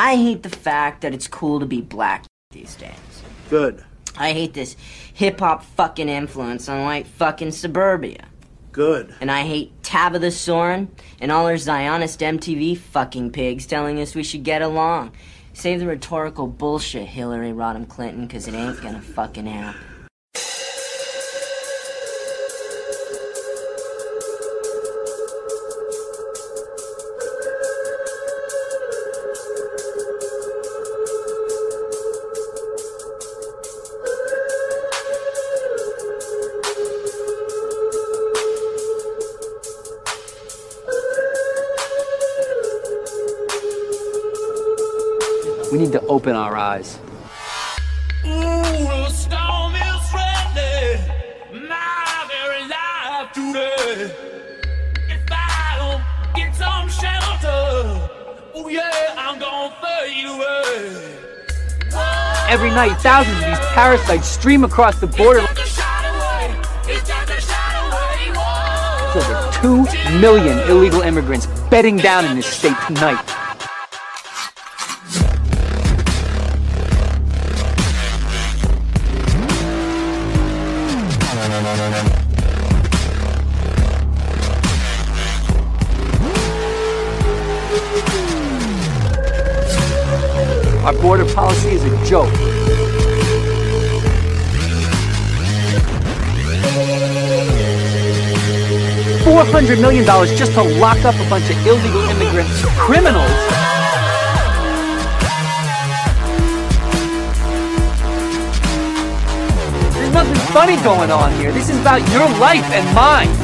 I hate the fact that it's cool to be black these days. Good. I hate this hip hop fucking influence on white fucking suburbia. Good. And I hate Tabitha Soren and all her Zionist MTV fucking pigs telling us we should get along. Save the rhetorical bullshit, Hillary Rodham Clinton, because it ain't gonna fucking happen. We need to open our eyes. Every night, thousands of these parasites stream across the border. Over two million illegal immigrants bedding down in this state tonight. $200 million just to lock up a bunch of illegal immigrants, criminals. There's nothing funny going on here. This is about your life and mine.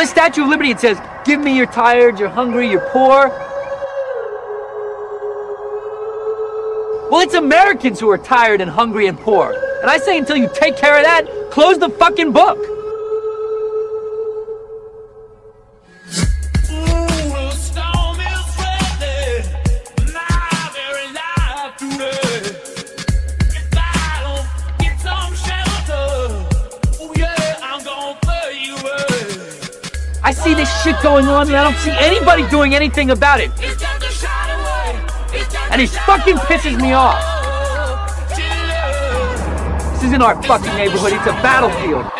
On the Statue of Liberty, it says, Give me you're tired, you're hungry, you're poor. Well, it's Americans who are tired and hungry and poor. And I say, until you take care of that, close the fucking book. I don't see anybody doing anything about it. And it fucking pisses me off. This isn't our fucking neighborhood, it's a battlefield.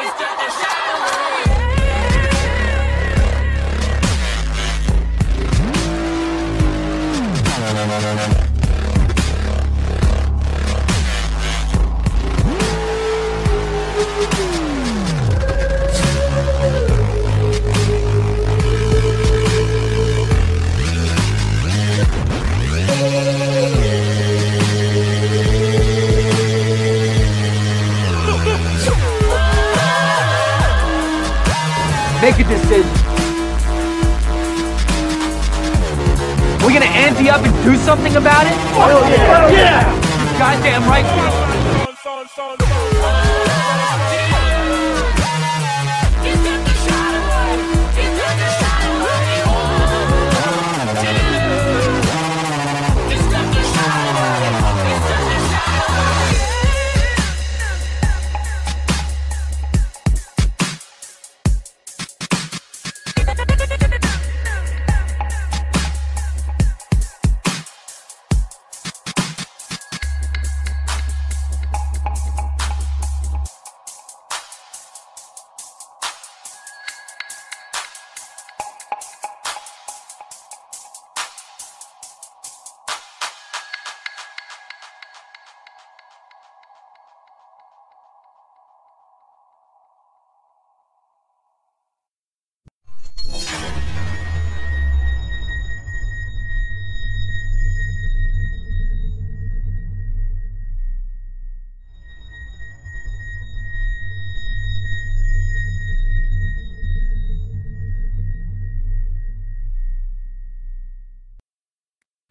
Something about it? Oh, yeah! yeah. Goddamn right,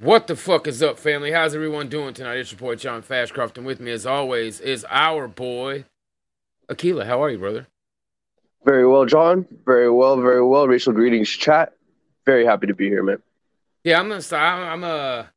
What the fuck is up, family? How's everyone doing tonight? It's your boy John Fashcroft, and with me, as always, is our boy Aquila. How are you, brother? Very well, John. Very well, very well. Racial greetings, chat. Very happy to be here, man. Yeah, I'm gonna. I'm, I'm a.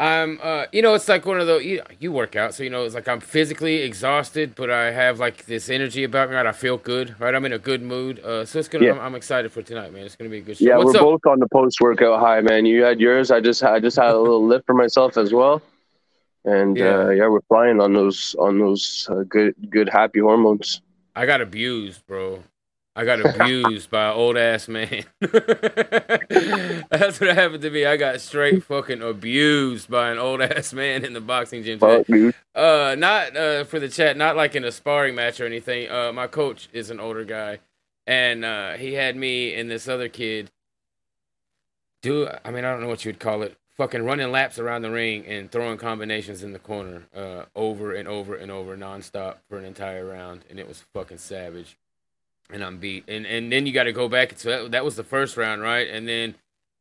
I'm. Uh, you know, it's like one of those. You, you work out, so you know, it's like I'm physically exhausted, but I have like this energy about me. Right, I feel good. Right, I'm in a good mood. Uh, so it's gonna. Yeah. I'm, I'm excited for tonight, man. It's gonna be a good show. Yeah, What's we're up? both on the post workout high, man. You had yours. I just I just had a little lift for myself as well, and Yeah. uh, yeah, we're flying on those on those uh, good good happy hormones. I got abused, bro. I got abused by an old ass man. That's what happened to me. I got straight fucking abused by an old ass man in the boxing gym. today. Fuck, dude. Uh, not uh for the chat, not like in a sparring match or anything. Uh, my coach is an older guy, and uh, he had me and this other kid do. I mean, I don't know what you would call it. Fucking running laps around the ring and throwing combinations in the corner, uh, over and over and over nonstop for an entire round, and it was fucking savage. And I'm beat, and and then you got to go back. So that, that was the first round, right? And then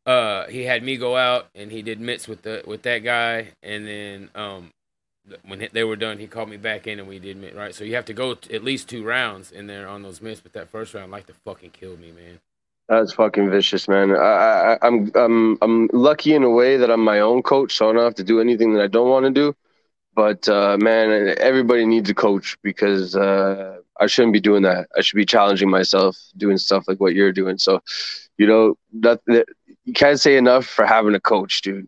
uh, he had me go out and he did mitts with the with that guy, and then um, when they were done, he called me back in and we did mitt, right? So you have to go t- at least two rounds in there on those mitts, but that first round like to fucking kill me, man. That's fucking vicious, man. I, I I'm I'm I'm lucky in a way that I'm my own coach, so I don't have to do anything that I don't want to do. But uh, man, everybody needs a coach because uh, I shouldn't be doing that. I should be challenging myself, doing stuff like what you're doing. So, you know, that, that you can't say enough for having a coach, dude.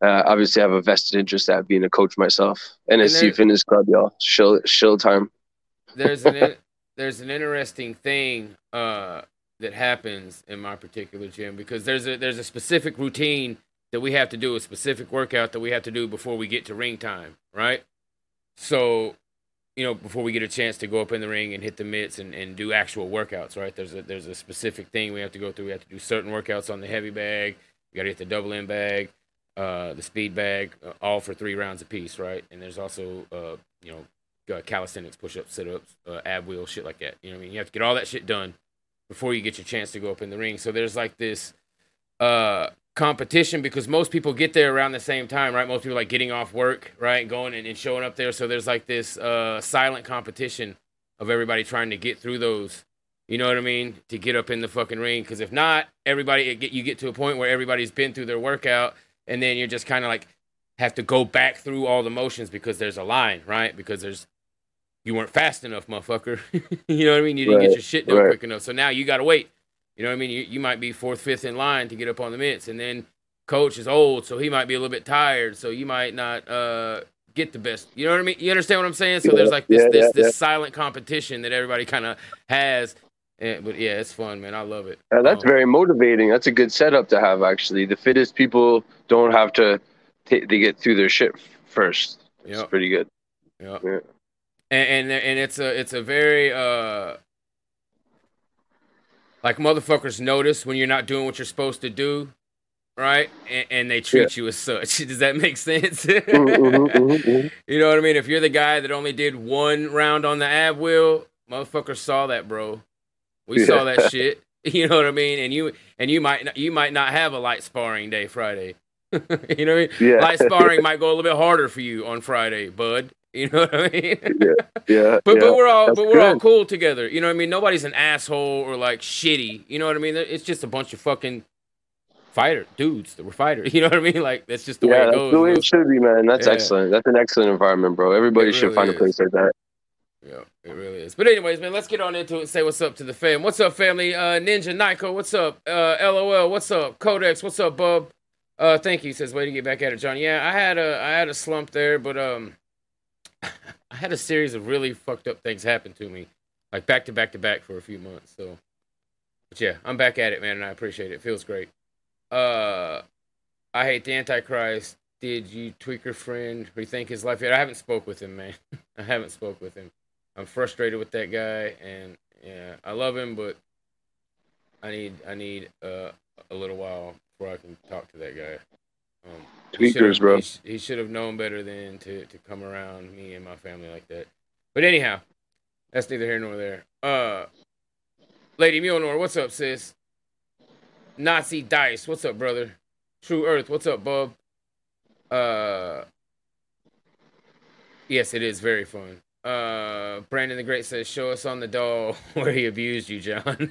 Uh, obviously, I have a vested interest at being a coach myself. NSC there- Fitness Club, y'all. Shill, shill time. there's an in, there's an interesting thing uh, that happens in my particular gym because there's a there's a specific routine that we have to do, a specific workout that we have to do before we get to ring time, right? So, you know, before we get a chance to go up in the ring and hit the mitts and, and do actual workouts, right? There's a there's a specific thing we have to go through. We have to do certain workouts on the heavy bag. We got to hit the double end bag, uh, the speed bag, uh, all for three rounds apiece, right? And there's also, uh, you know, uh, calisthenics, push-ups, sit-ups, uh, ab wheel, shit like that. You know what I mean? You have to get all that shit done before you get your chance to go up in the ring. So there's like this uh, competition because most people get there around the same time, right? Most people like getting off work, right, going and, and showing up there. So there's like this uh, silent competition of everybody trying to get through those. You know what I mean? To get up in the fucking ring. Because if not, everybody get you get to a point where everybody's been through their workout, and then you're just kind of like have to go back through all the motions because there's a line, right? Because there's you weren't fast enough, motherfucker. you know what I mean? You didn't get your shit done right. quick enough. So now you got to wait. You know what I mean? You, you might be fourth, fifth in line to get up on the mitts, and then coach is old, so he might be a little bit tired, so you might not uh, get the best. You know what I mean? You understand what I'm saying? So there's like this Yeah, this yeah, this yeah. silent competition that everybody kind of has. And, but yeah, it's fun, man. I love it. That's Um, very motivating. That's a good setup to have, actually. The fittest people don't have to, t- they get through their shit first. It's Yep. pretty good. Yeah. Yeah. And, and and it's a it's a very uh like motherfuckers notice when you're not doing what you're supposed to do, right? And, and they treat you as such. Does that make sense? Mhm, mhm, mhm, mhm. You know what I mean? If you're the guy that only did one round on the ab wheel, motherfuckers saw that, bro. We saw that shit. You know what I mean? And you and you might not, you might not have a light sparring day Friday. you know what I mean? Yeah. Light sparring might go a little bit harder for you on Friday, bud. You know what I mean? yeah. But yeah. but we're all That's but we're all cool together. You know what I mean? Nobody's an asshole or like shitty. You know what I mean? It's just a bunch of fucking fighter dudes that were fighters. You know what I mean? Like that's just the way it that's goes. the way it should be, man. That's Yeah. excellent. That's an excellent environment, bro. Everybody It should really find a place like that. Yeah, it really is. But anyways, man, let's get on into it and say what's up to the fam. What's up, family? Uh, Ninja Nico, what's up? Uh, LOL, what's up? Codex, what's up, bub? Uh, thank you. Says way to get back at it, John. Yeah, I had a I had a slump there, but um, I had a series of really fucked up things happen to me, like back to back to back for a few months. So, but yeah, I'm back at it, man, and I appreciate it. It feels great. Uh, I hate the Antichrist. Did you tweaker friend rethink his life yet? I haven't spoke with him, man. I haven't spoke with him. I'm frustrated with that guy, and yeah, I love him, but I need I need uh, a little while before I can talk to that guy. Um, Tweakers, bro. He, he should have known better than to to come around me and my family like that. But anyhow, that's neither here nor there. Uh, Lady Mjolnir, what's up, sis? Nazi Dice, what's up, brother? True Earth, what's up, bub? Uh, yes, it is very fun. Uh, Brandon the Great says, "Show us on the doll where he abused you, John."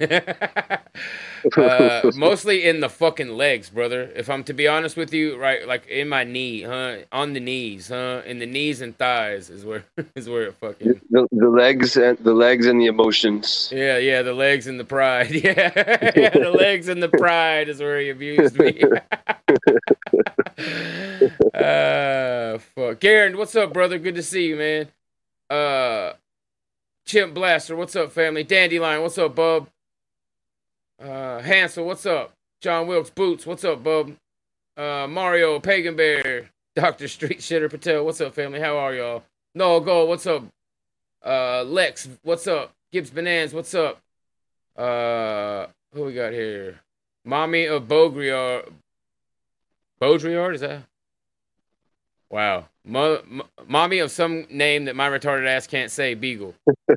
uh, mostly in the fucking legs, brother. If I'm to be honest with you, right, like in my knee, huh? On the knees, huh? In the knees and thighs is where is where it fucking. The, the legs and the legs and the emotions. Yeah, yeah, the legs and the pride. Yeah, yeah, the legs and the pride is where he abused me. uh, fuck. Garen, what's up, brother? Good to see you, man. Uh, Chimp Blaster, what's up, family? Dandelion, what's up, bub? Uh, Hansel, what's up? John Wilkes Boots, what's up, bub? Uh, Mario, Pagan Bear, Doctor Street Shitter Patel, what's up, family? How are y'all? No Go, what's up? Uh, Lex, what's up? Gibbs Bananas, what's up? Uh, who we got here? Mommy of Beauregard. Beauregard, is that? Wow. Mo- m- mommy of some name that my retarded ass can't say, Beagle.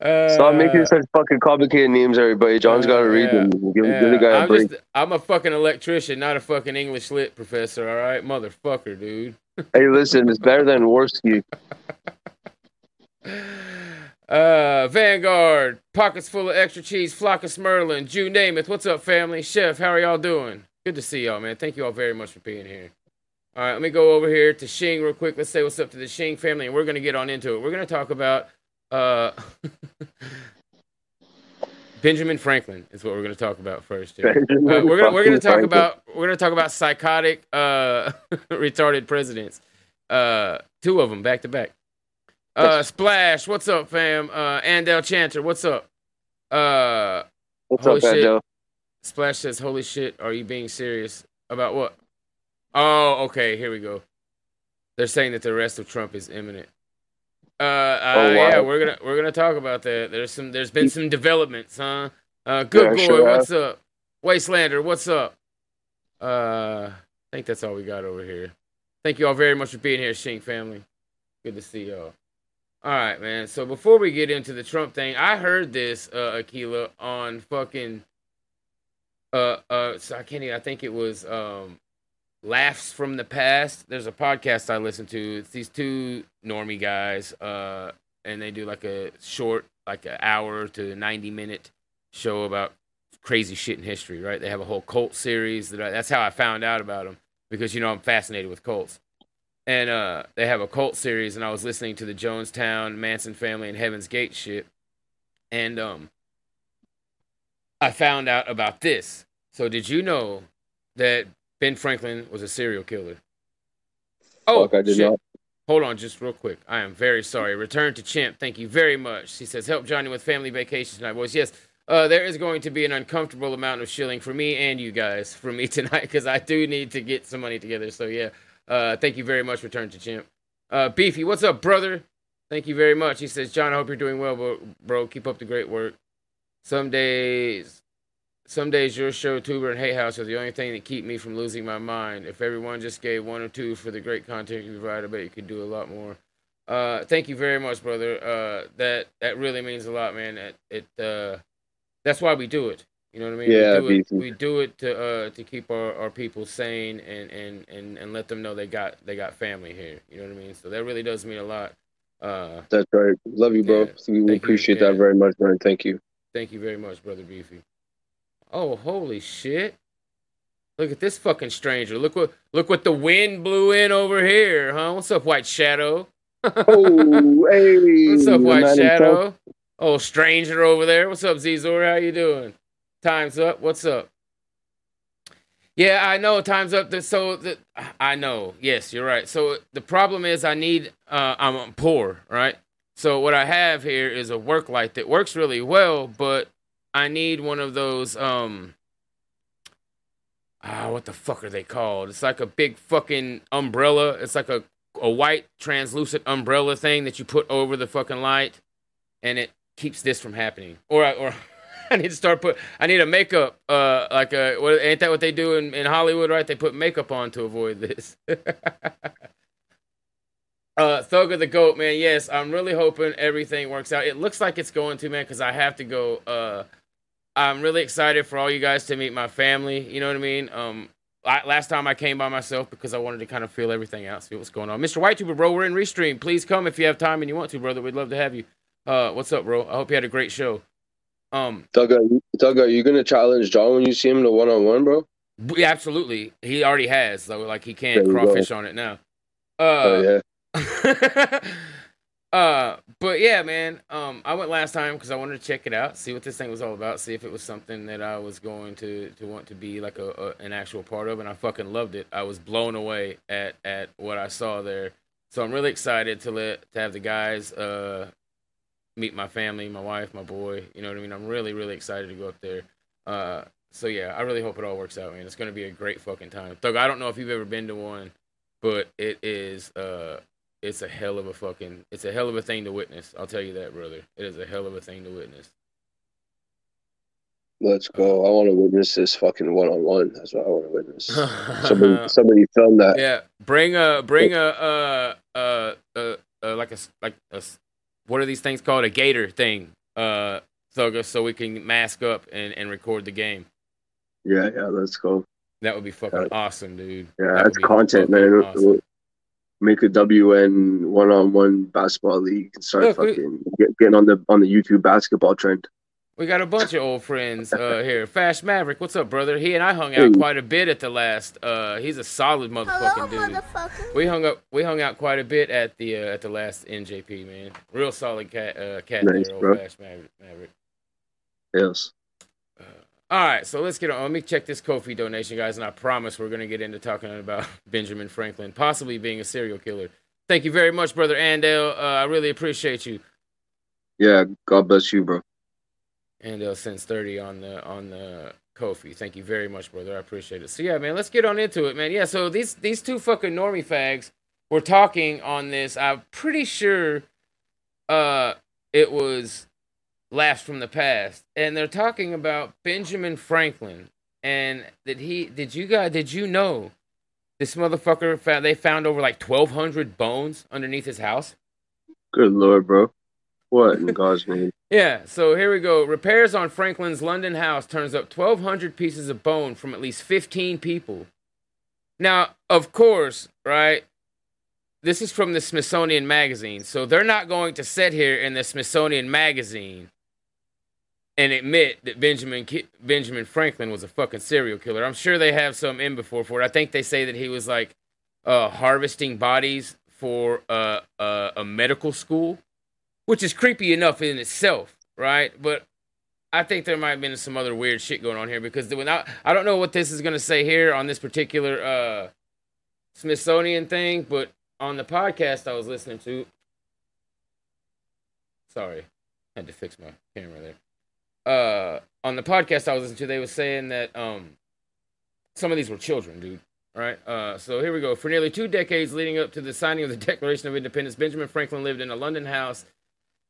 uh, Stop making such fucking complicated names, everybody. John's got to read yeah. them. Give, yeah, give the guy a I'm, break. just, I'm a fucking electrician, not a fucking English lit professor, all right? Motherfucker, dude. Hey, listen, it's better than Worski. Uh, Vanguard, pockets full of extra cheese, flock of Merlin, Jew Namath. What's up, family? Chef, how are y'all doing? Good to see y'all, man. Thank you all very much for being here. All right, let me go over here to Shing real quick. Let's say what's up to the Shing family, and we're gonna get on into it. We're gonna talk about uh Benjamin Franklin is what we're gonna talk about first. Uh, we're gonna we're gonna talk about we're gonna talk about psychotic uh retarded presidents. Uh, two of them back to back. Uh, Splash, what's up, fam? Uh, Andel Chanter, what's up? Uh, What's up, shit. Angel? Splash says, "Holy shit, are you being serious about what?" Oh, okay, here we go. They're saying that the arrest of Trump is imminent. Uh, uh Oh, wow. yeah, we're gonna we're gonna talk about that. There's some there's been some developments, huh? Uh, good Yeah, boy, what's up? Wastelander, what's up? Uh, I think that's all we got over here. Thank you all very much for being here, Shink family. Good to see y'all. All right, man. So before we get into the Trump thing, I heard this, uh, Aquila, on fucking, uh, uh, so I can't even, I think it was, um, Laughs from the Past. There's a podcast I listen to. It's these two normie guys, uh, and they do like a short, like an hour to 90 minute show about crazy shit in history, right? They have a whole cult series. That I, that's how I found out about them because, you know, I'm fascinated with cults and uh, they have a cult series, and I was listening to the Jonestown, Manson family, and Heaven's Gate shit, and um, I found out about this. So, did you know that Ben Franklin was a serial killer? Oh, Fuck, I did shit. not. Hold on, just real quick. I am very sorry. Return to Chimp. Thank you very much. He says, "Help Johnny with family vacation tonight, boys." Yes. Uh, there is going to be an uncomfortable amount of shilling for me and you guys for me tonight because I do need to get some money together. So yeah, uh, thank you very much, Return to Chimp. Uh, Beefy, what's up, brother? Thank you very much. He says, John, I hope you're doing well, bro. Keep up the great work. Some days, some days your show, Tuber and Hay House are the only thing that keep me from losing my mind. If everyone just gave one or two for the great content you provide, I bet you could do a lot more. Uh, thank you very much, brother. Uh, that that really means a lot, man. It, it uh, that's why we do it. You know what I mean? Yeah, we do it, we do it to uh, to keep our, our people sane and, and, and, and let them know they got they got family here. You know what I mean? So that really does mean a lot. Uh, That's right. Love you, bro. Yeah, we thank you. appreciate Yeah. that very much, man. Thank you. Thank you very much, brother Beefy. Oh, holy shit! Look at this fucking stranger. Look what look what the wind blew in over here, huh? What's up, White Shadow? Oh, hey. What's up, White himself. Shadow? Oh, stranger over there. What's up, Zizor? How you doing? Time's up. What's up? Yeah, I know. Time's up. So the, I know. Yes, you're right. So the problem is, I need. Uh, I'm poor, right? So what I have here is a work light that works really well, but I need one of those. Um. Ah, what the fuck are they called? It's like a big fucking umbrella. It's like a a white translucent umbrella thing that you put over the fucking light, and it keeps this from happening. Or I- or I need to start put. I need a makeup. Uh, like a what, ain't that what they do in, in Hollywood? Right? They put makeup on to avoid this. uh, Thug of the Goat, man. Yes, I'm really hoping everything works out. It looks like it's going to, man, because I have to go. Uh, I'm really excited for all you guys to meet my family. You know what I mean? Um, I, last time I came by myself because I wanted to kind of feel everything out, see what's going on. Mr. Whitetuber, bro, we're in restream. Please come if you have time and you want to, brother. We'd love to have you. Uh, what's up, bro? I hope you had a great show. Um, Doug, are you, Doug, are you gonna challenge John when you see him to one on one, bro? yeah, absolutely. He already has. So like he can't you go. crawfish on it now. Uh, oh yeah. uh, but yeah, man. Um, I went last time because I wanted to check it out, see what this thing was all about, see if it was something that I was going to to want to be like a, a an actual part of, and I fucking loved it. I was blown away at at what I saw there. So I'm really excited to let to have the guys uh meet my family, my wife, my boy. You know what I mean? I'm really really excited to go up there. Uh, so yeah, I really hope it all works out, man. It's gonna be a great fucking time. Thug, I don't know if you've ever been to one, but it is uh it's a hell of a fucking it's a hell of a thing to witness. I'll tell you that, brother. It is a hell of a thing to witness. Let's go. I want to witness this fucking one on one. That's what I want to witness. Somebody, somebody film that. yeah, bring a bring a uh uh uh, uh like a like a what are these things called? A gator thing. Uh Thugger, so we can mask up and, and record the game. Yeah, yeah. Let's go. That would be fucking Yeah. awesome, dude. Yeah, That that's content, man. awesome. Make a WN one on one basketball league and start Look, we- fucking get, getting on the on the YouTube basketball trend. We got a bunch of old friends uh, here. Fast Maverick, what's up, brother? He and I hung out Hey. quite a bit at the last. Uh, he's a solid motherfucking dude. We hung up. We hung out quite a bit at the uh, at the last NJP, man. Real solid cat. Uh, cat Nice, there, old bro. Fast Maverick. Maverick. Yes. All right, so let's get on. Let me check this Ko-fi donation, guys, and I promise we're gonna get into talking about Benjamin Franklin possibly being a serial killer. Thank you very much, brother Andale. Uh, I really appreciate you. Yeah. God bless you, bro. Andale since 30 on the on the Ko-fi. Thank you very much, brother. I appreciate it. So yeah, man, let's get on into it, man. Yeah, so these these two fucking normie fags were talking on this. I'm pretty sure uh it was laughs from the past, and they're talking about Benjamin Franklin and that he did you guys did you know this motherfucker found they found over like 1200 bones underneath his house Good lord, bro. What in God's name? Yeah, so here we go. Repairs on Franklin's London house turns up 1,200 pieces of bone from at least 15 people. Now, of course, right? This is from the Smithsonian Magazine. So they're not going to sit here in the Smithsonian Magazine and admit that Benjamin Ki- Benjamin Franklin was a fucking serial killer. I'm sure they have some in before for it. I think they say that he was like uh, harvesting bodies for uh, uh, a medical school which is creepy enough in itself, right? But I think there might have been some other weird shit going on here because without, I don't know what this is going to say here on this particular uh, Smithsonian thing, but on the podcast I was listening to, sorry, had to fix my camera there. Uh, on the podcast I was listening to, they were saying that um, some of these were children, dude. Right. Uh, so here we go. For nearly two decades leading up to the signing of the Declaration of Independence, Benjamin Franklin lived in a London house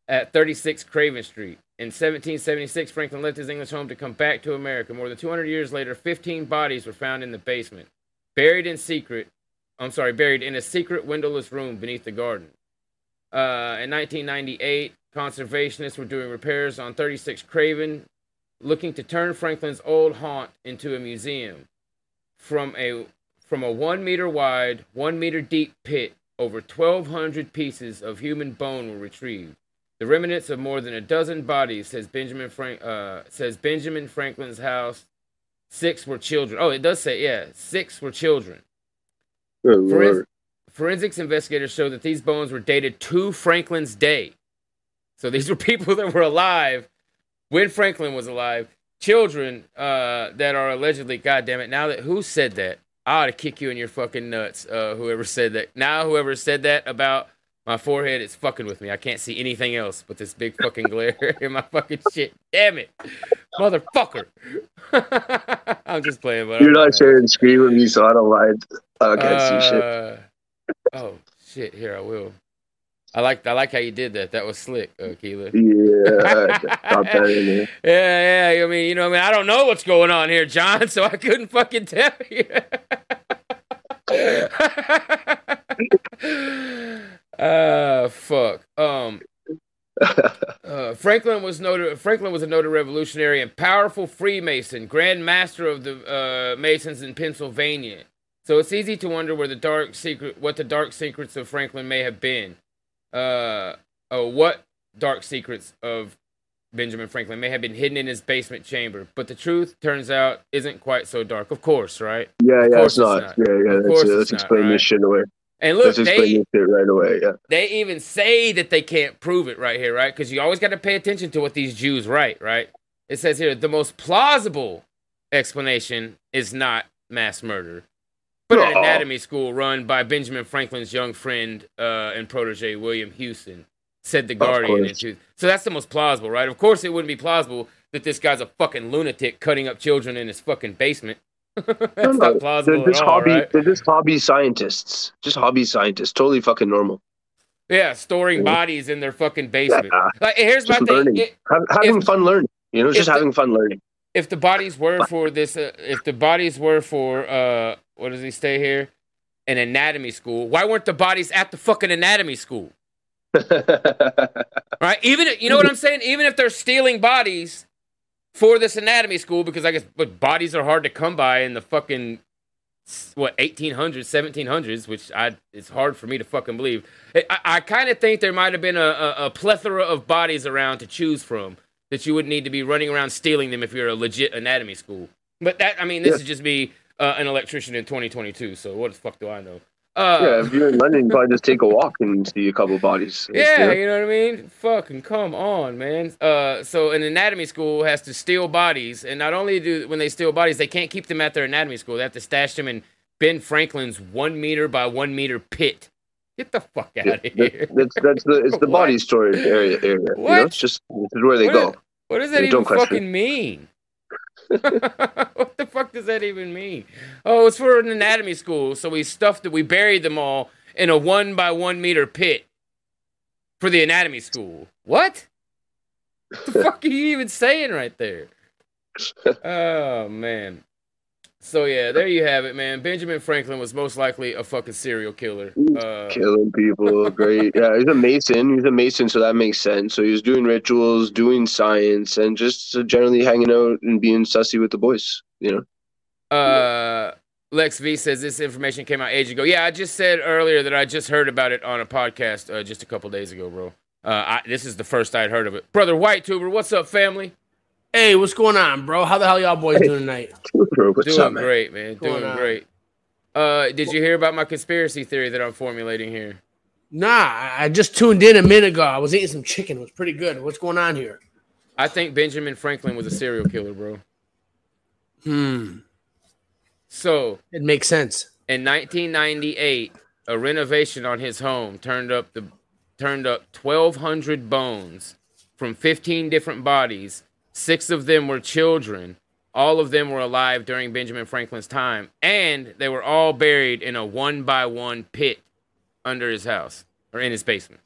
at 36 Craven Street. In 1776, Franklin left his English home to come back to America. More than 200 years later, 15 bodies were found in the basement, buried in secret. I'm sorry, buried in a secret windowless room beneath the garden. Uh, in 1998, conservationists were doing repairs on 36 Craven, looking to turn Franklin's old haunt into a museum. From a from a one meter wide, one meter deep pit, over 1,200 pieces of human bone were retrieved. The remnants of more than a dozen bodies, says Benjamin Frank, uh, says Benjamin Franklin's house. Six were children. Oh, it does say yeah, six were children. Good Forensic, lord. Forensics investigators show that these bones were dated to Franklin's day. So these were people that were alive when Franklin was alive. Children uh, that are allegedly, God damn it, now that who said that? I ought to kick you in your fucking nuts. Uh, whoever said that. Now whoever said that about my forehead is fucking with me. I can't see anything else but this big fucking glare in my fucking shit. Damn it, motherfucker. I'm just playing, but You're I'm not sharing screen with me, so I don't mind. I can't see shit. Oh shit! Here I will. I like I like how you did that. That was slick, uh, Keela. Yeah, that in there. Yeah, yeah. I mean, you know, I mean, I don't know what's going on here, John, so I couldn't fucking tell you. uh fuck. Um. Uh, Franklin was noted. Franklin was a noted revolutionary and powerful Freemason, Grand Master of the uh, Masons in Pennsylvania. So it's easy to wonder where the dark secret, what the dark secrets of Franklin may have been. Uh, oh, what dark secrets of Benjamin Franklin may have been hidden in his basement chamber. But the truth turns out isn't quite so dark. Of course, right? Yeah, yeah, it's not. it's not. Yeah, yeah. Of Let's, course it's let's not, explain right? this shit away. And look, let's they this shit right away. Yeah. they even say that they can't prove it right here, right? Because you always got to pay attention to what these Jews write, right? It says here the most plausible explanation is not mass murder, an anatomy school run by Benjamin Franklin's young friend uh, and protege William Hewson, said the Guardian. In two- so that's the most plausible, right? Of course, it wouldn't be plausible that this guy's a fucking lunatic cutting up children in his fucking basement. that's No, no, not plausible They're just at all, hobby. right? They're just hobby scientists. Just hobby scientists. Totally fucking normal. Yeah, storing bodies in their fucking basement. Yeah. Like, here's my Just thing. It- having if- fun learning. You know, just the- having fun learning. If the bodies were for this, uh, if the bodies were for, uh, what does he stay here? An anatomy school. Why weren't the bodies at the fucking anatomy school? Right? Even you know what I'm saying. Even if they're stealing bodies for this anatomy school, because I guess but bodies are hard to come by in the fucking what 1800s, 1700s, which I it's hard for me to fucking believe. I, I, kind of think there might have been a, a, a plethora of bodies around to choose from that you would need to be running around stealing them if you're a legit anatomy school. But that I mean, this Yeah. is just me, uh, an electrician in 2022. So what the fuck do I know? yeah, Uh, if you're in London, you probably just take a walk and see a couple bodies. yeah, you know what I mean? Fucking come on, man. Uh, so an anatomy school has to steal bodies, and not only do when they steal bodies, they can't keep them at their anatomy school. They have to stash them in Ben Franklin's one meter by one meter pit. Get the fuck out of here. that's that's the it's the What? body storage area area. You What? know, it's just this is where they What go. is- What does that Yeah, even fucking mean? what the fuck does that even mean? Oh, it's for an anatomy school, so we stuffed it. We buried them all in a one by one meter pit for the anatomy school. What? What the fuck are you even saying right there? Oh man. So yeah, there you have it, man. Benjamin Franklin was most likely a fucking serial killer. Uh, Killing people, great. Yeah, he's a mason. He's a mason, so that makes sense. So he was doing rituals, doing science, and just uh, generally hanging out and being sussy with the boys. You know. Uh, Lex V says this information came out age ago. Yeah, I just said earlier that I just heard about it on a podcast uh, just a couple days ago, bro. Uh, I, this is the first I'd heard of it. Brother White Tuber, what's up, family? Hey, what's going on, bro? How the hell y'all boys doing tonight? Bro, what's Doing up, man? great, man. Going Doing on? great. Uh, did you hear about my conspiracy theory that I'm formulating here? Nah, I I just tuned in a minute ago. I was eating some chicken. It was pretty good. What's going on here? I think Benjamin Franklin was a serial killer, bro. Hmm. So It makes sense. in 1998, a renovation on his home turned up the turned up 1,200 bones from 15 different bodies. Six of them were children. All of them were alive during Benjamin Franklin's time, and they were all buried in a one by one pit under his house or in his basement.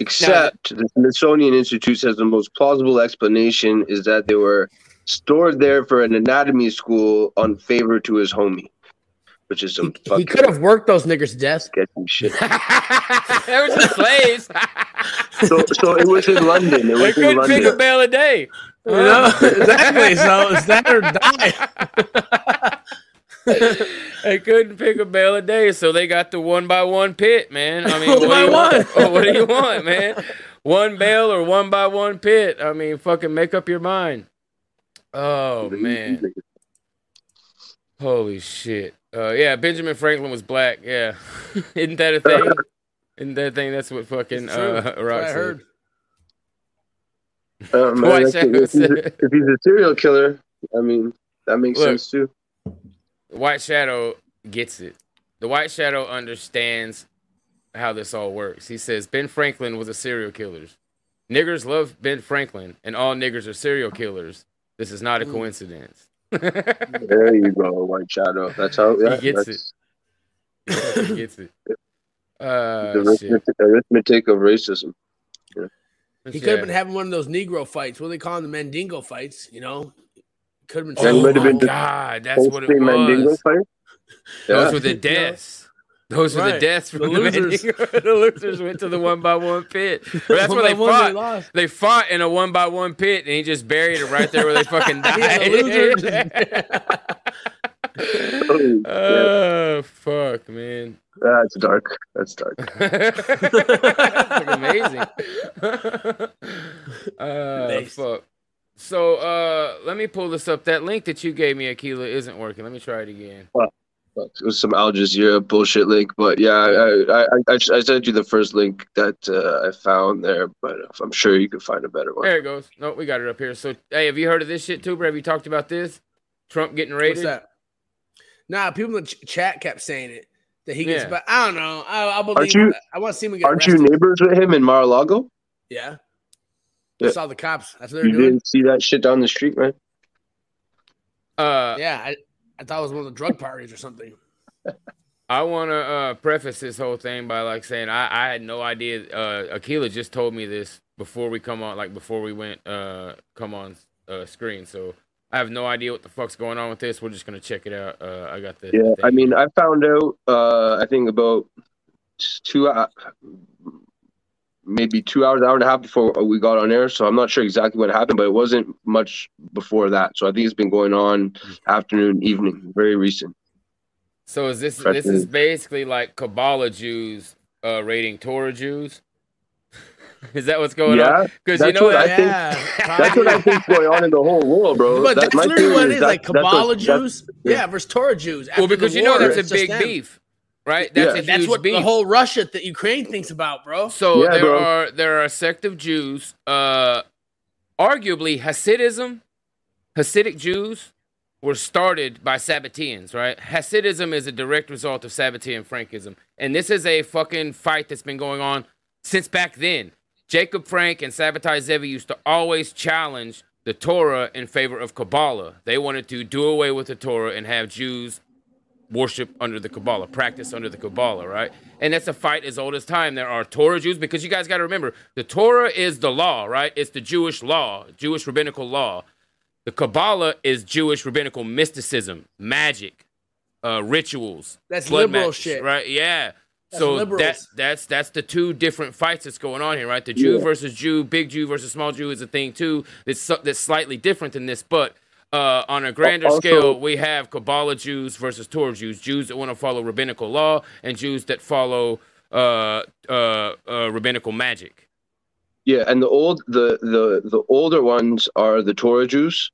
Except the Smithsonian Institute says the most plausible explanation is that they were stored there for an anatomy school on favor to his homie, which is some He, he could have worked those niggers to death. sketchy shit. they were just slaves. So, so it was in London. It they was in couldn't pick a London. bale a day. You know? exactly. So it's that or die. They couldn't pick a bale a day, so they got the one by one pit, man. I mean, One what by do you one. want? Oh, what do you want, man? One bale or one by one pit? I mean, fucking make up your mind. Oh man, holy shit. Uh, yeah, Benjamin Franklin was black. Yeah, isn't that a thing? Isn't that a thing? That's what fucking uh, That's what Rock I said. heard. Uh, man, White that's- Shadow if, he's a, if he's a serial killer, I mean, that makes Look. sense too. White Shadow gets it. The White Shadow understands how this all works. He says Ben Franklin was a serial killer. Niggers love Ben Franklin, and all niggers are serial killers. This is not a coincidence. There you go, White Shadow. That's how. Yeah, gets that's he gets it. Uh, the arithmetic, arithmetic of racism. He could Yeah. have been having one of those Negro fights. What do they call them? The Mandingo fights, you know? Could have been. That Oh my been God, that's what it Mostly Mandingo was. fight. Those Yeah. were the deaths. Those were the deaths from The the, losers. the losers went to the one by one pit. But that's One where they by one, they fought. lost. They fought in a one by one pit, and he just buried it right there where they fucking died. Yeah, the losers. oh fuck, man. That's dark. That's dark. That's amazing. uh, Nice. fuck. So uh, let me pull this up. That link that you gave me, Aquila, isn't working. Let me try it again. It was some Al Jazeera bullshit link, but yeah, I I, I, I I sent you the first link that uh, I found there, but I'm sure you can find a better one. There it goes. No, we got it up here. So, hey, have you heard of this shit, Tuber? Have you talked about this? Trump getting raided? What's that? Nah, people in the ch- chat kept saying it that he gets. Yeah. But I don't know. I, I believe. Aren't you- I want to see him get Aren't arrested. you neighbors with him in Mar-a-Lago? Yeah. Yeah. I saw the cops. That's what they're You doing. didn't see that shit down the street, man. Uh, Yeah, I, I thought it was one of the drug parties or something. I want to uh, preface this whole thing by like saying I, I had no idea. Uh, Aquila just told me this before we come on, like before we went uh, come on uh, screen. So I have no idea what the fuck's going on with this. We're just gonna check it out. Uh, I got the Yeah, the I mean, I found out. Uh, I think about two, uh, maybe two hours, hour and a half before we got on air. So I'm not sure exactly what happened, but it wasn't much before that. So I think it's been going on afternoon, evening, very recent. So is this Fresh this is basically like Kabbalah Jews uh, raiding Torah Jews? is that what's going on? yeah, Because you know what I that, think- that's what I think's going on in the whole world, bro. But That- that's literally what it is is, that- like that's what- Kabbalah that's- Jews, yeah. yeah. versus Torah Jews. well, because the you know war, that's a it's just big them. beef, right? That's Yeah. a huge That's what beef. the whole Russia that Ukraine thinks about, bro. So Yeah, there bro. are there are a sect of Jews, uh, arguably Hasidism, Hasidic Jews were started by Sabbateans, right? Hasidism is a direct result of Sabbatean Frankism, and this is a fucking fight that's been going on since back then. Jacob Frank and Sabbatai Zevi used to always challenge the Torah in favor of Kabbalah. They wanted to do away with the Torah and have Jews worship under the Kabbalah, practice under the Kabbalah, right? And that's a fight as old as time. There are Torah Jews because you guys got to remember the Torah is the law, right? It's the Jewish law, Jewish rabbinical law. The Kabbalah is Jewish rabbinical mysticism, magic, uh, rituals. That's blood liberal matches, shit. right? Yeah. That's so liberals. that that's that's the two different fights that's going on here, right? The Jew Yeah. versus Jew, big Jew versus small Jew is a thing too. That's that's slightly different than this, but uh, on a grander Also- scale, we have Kabbalah Jews versus Torah Jews. Jews that want to follow rabbinical law and Jews that follow uh, uh, uh, rabbinical magic. Yeah, and the old the the the older ones are the Torah Jews,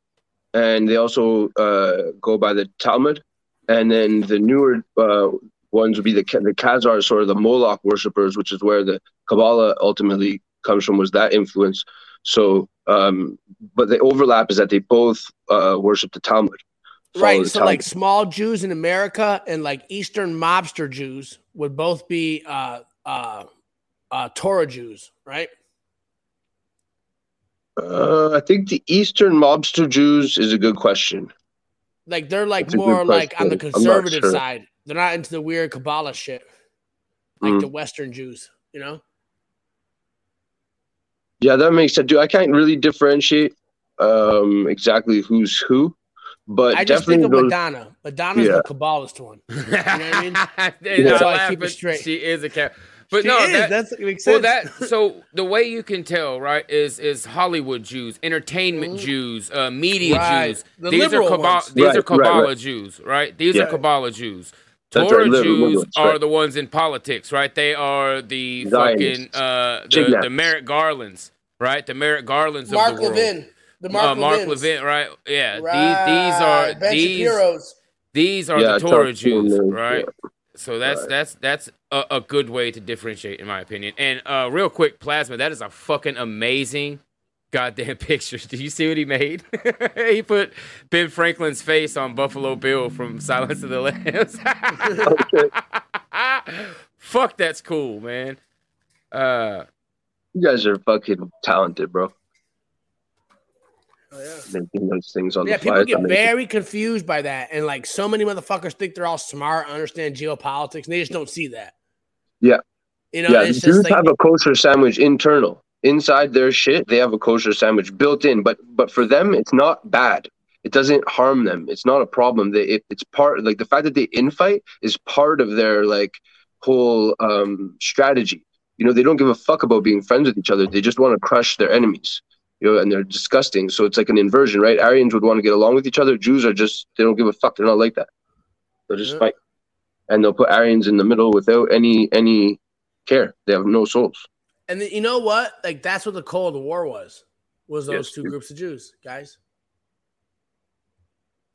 and they also uh, go by the Talmud, and then the newer uh, ones would be the the Khazars, sort of the Moloch worshippers, which is where the Kabbalah ultimately comes from. Was that influence? So, um, but the overlap is that they both uh, worship the Talmud. Right. the So Talmud. like small Jews in America and like Eastern mobster Jews would both be uh uh uh Torah Jews, right? uh, I think the Eastern mobster Jews is a good question. Like they're like That's more like on the question. I'm not conservative sure. side. They're not into the weird Kabbalah shit. Like Mm. the Western Jews, you know? Yeah, that makes sense. Dude, I can't really differentiate um, exactly who's who, but I just definitely think of those. Madonna. Madonna's Yeah. the Kabbalist one. you know what I mean? They're That's not why I keep it straight. She is a cat. But She no, is, that, that's it makes well, sense. that so the way you can tell, right, is is Hollywood Jews, entertainment Jews, uh, media. Right. Jews. The these are liberal Kabbalah, ones. these Right, are Kabbalah right. Jews, right? These are Kabbalah Jews. That's Torah right, liberal Jews ones, are right. the ones in politics, right? They are the Zionists. fucking uh, the, Chignats. the Merrick Garlands, right? The Merrick Garlands Mark of the world. Levin. The Mark, uh, Mark Levin, right? Yeah, Right. these these are ben these Shapiro's. these are Yeah, the Torah Jews, Schumer, right? yeah. So that's Right. that's that's a, a good way to differentiate, in my opinion. And uh, real quick, plasma, that is a fucking amazing goddamn pictures. Did you see what he made? he put Ben Franklin's face on Buffalo Bill from Silence of the Lambs. Fuck, that's cool, man. Uh, You guys are fucking talented, bro. Oh, yeah. Making those things on Yeah, the people get amazing. very confused by that, and like so many motherfuckers think they're all smart, understand geopolitics, and they just don't see that. Yeah. you know, yeah, it's the Jews just like have a kosher sandwich internal. Inside their shit, they have a kosher sandwich built in. But but for them, it's not bad. It doesn't harm them. It's not a problem. They, it, it's part like the fact that they infight is part of their like whole um, strategy. You know, they don't give a fuck about being friends with each other. They just want to crush their enemies. You know, and they're disgusting. So it's like an inversion, right? Aryans would want to get along with each other. Jews are just they don't give a fuck. They're not like that. They'll just Yeah. fight, and they'll put Aryans in the middle without any any care. They have no souls. And then, you know what? Like that's what the Cold War was. Was those Yes. two groups of Jews, guys?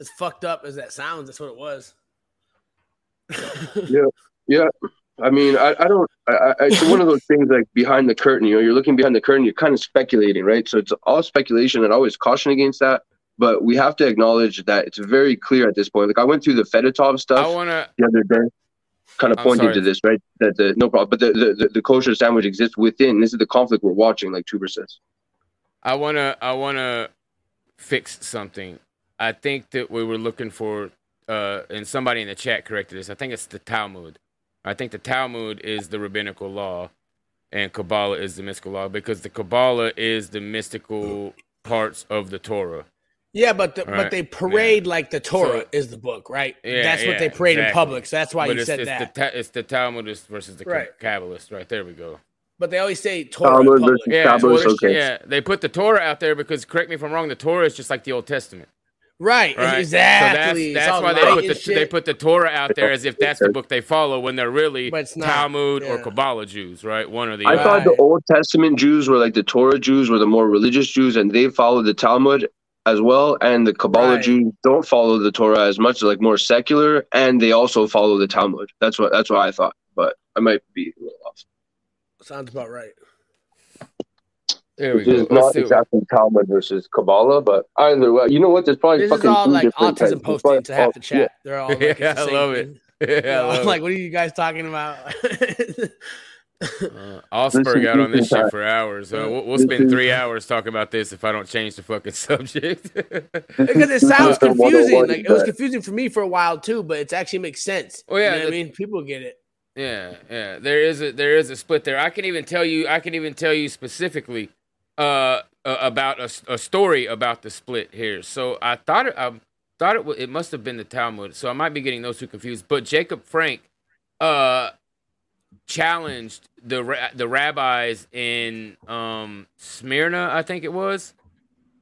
As fucked up as that sounds, that's what it was. Yeah, yeah. I mean, I, I don't. I, I, it's one of those things like behind the curtain. You know, you're looking behind the curtain. You're kind of speculating, right? So it's all speculation, and I always caution against that. But we have to acknowledge that it's very clear at this point. Like I went through the Fedotov stuff I stuff want to. the other day, kind of I'm pointing sorry. to this, right? That the no problem, but the, the the kosher sandwich exists within. This is the conflict we're watching, like Tuber says. I want to. I want to fix something. I think that we were looking for, uh, and somebody in the chat corrected this. I think it's the Talmud. I think the Talmud is the rabbinical law, and Kabbalah is the mystical law because the Kabbalah is the mystical parts of the Torah. Yeah, but the, Right. but they parade like the Torah So- is the book, right? Yeah, that's what they parade in public. So that's why but you it's, said it's that. The, ta- it's the Talmudist versus the Right. Kabbalist. Right there we go. but they always say Torah in Talmud public. versus- Yeah, Kabbalist, well, okay. yeah. They put the Torah out there because, correct me if I'm wrong, the Torah is just like the Old Testament. Right, Right. exactly. So that's, that's why they put the shit. they put the Torah out there as if that's the book they follow when they're really But it's not, Talmud or. Kabbalah Jews, right? One or the I other. thought the Old Testament Jews were like the Torah Jews were the more religious Jews, and they followed the Talmud as well. And the Kabbalah Right. Jews don't follow the Torah as much, like more secular, and they also follow the Talmud. That's what that's what I thought, but I might be a little off. Sounds about right. There we Which go. is Let's not see. exactly Talmud versus Kabbalah, but either way, you know what? There's probably This is all two like different types. autism probably posting to half all- the chat. They're all like, Yeah, the I love thing. Yeah, They're I all love like, it. what are you guys talking about? Uh, I'll spurg out on this shit for hours. Uh, we'll, we'll spend three hours talking about this if I don't change the fucking subject. because it sounds confusing. Like it was confusing for me for a while too, but it actually makes sense. Oh, yeah, you know what I mean, people get it. Yeah, yeah. There is a there is a split there. I can even tell you. I can even tell you specifically uh, uh about a story about the split here. So I thought it. I thought it. It must have been the Talmud. So I might be getting those two confused. But Jacob Frank, uh, challenged the the rabbis in um Smyrna, I think it was,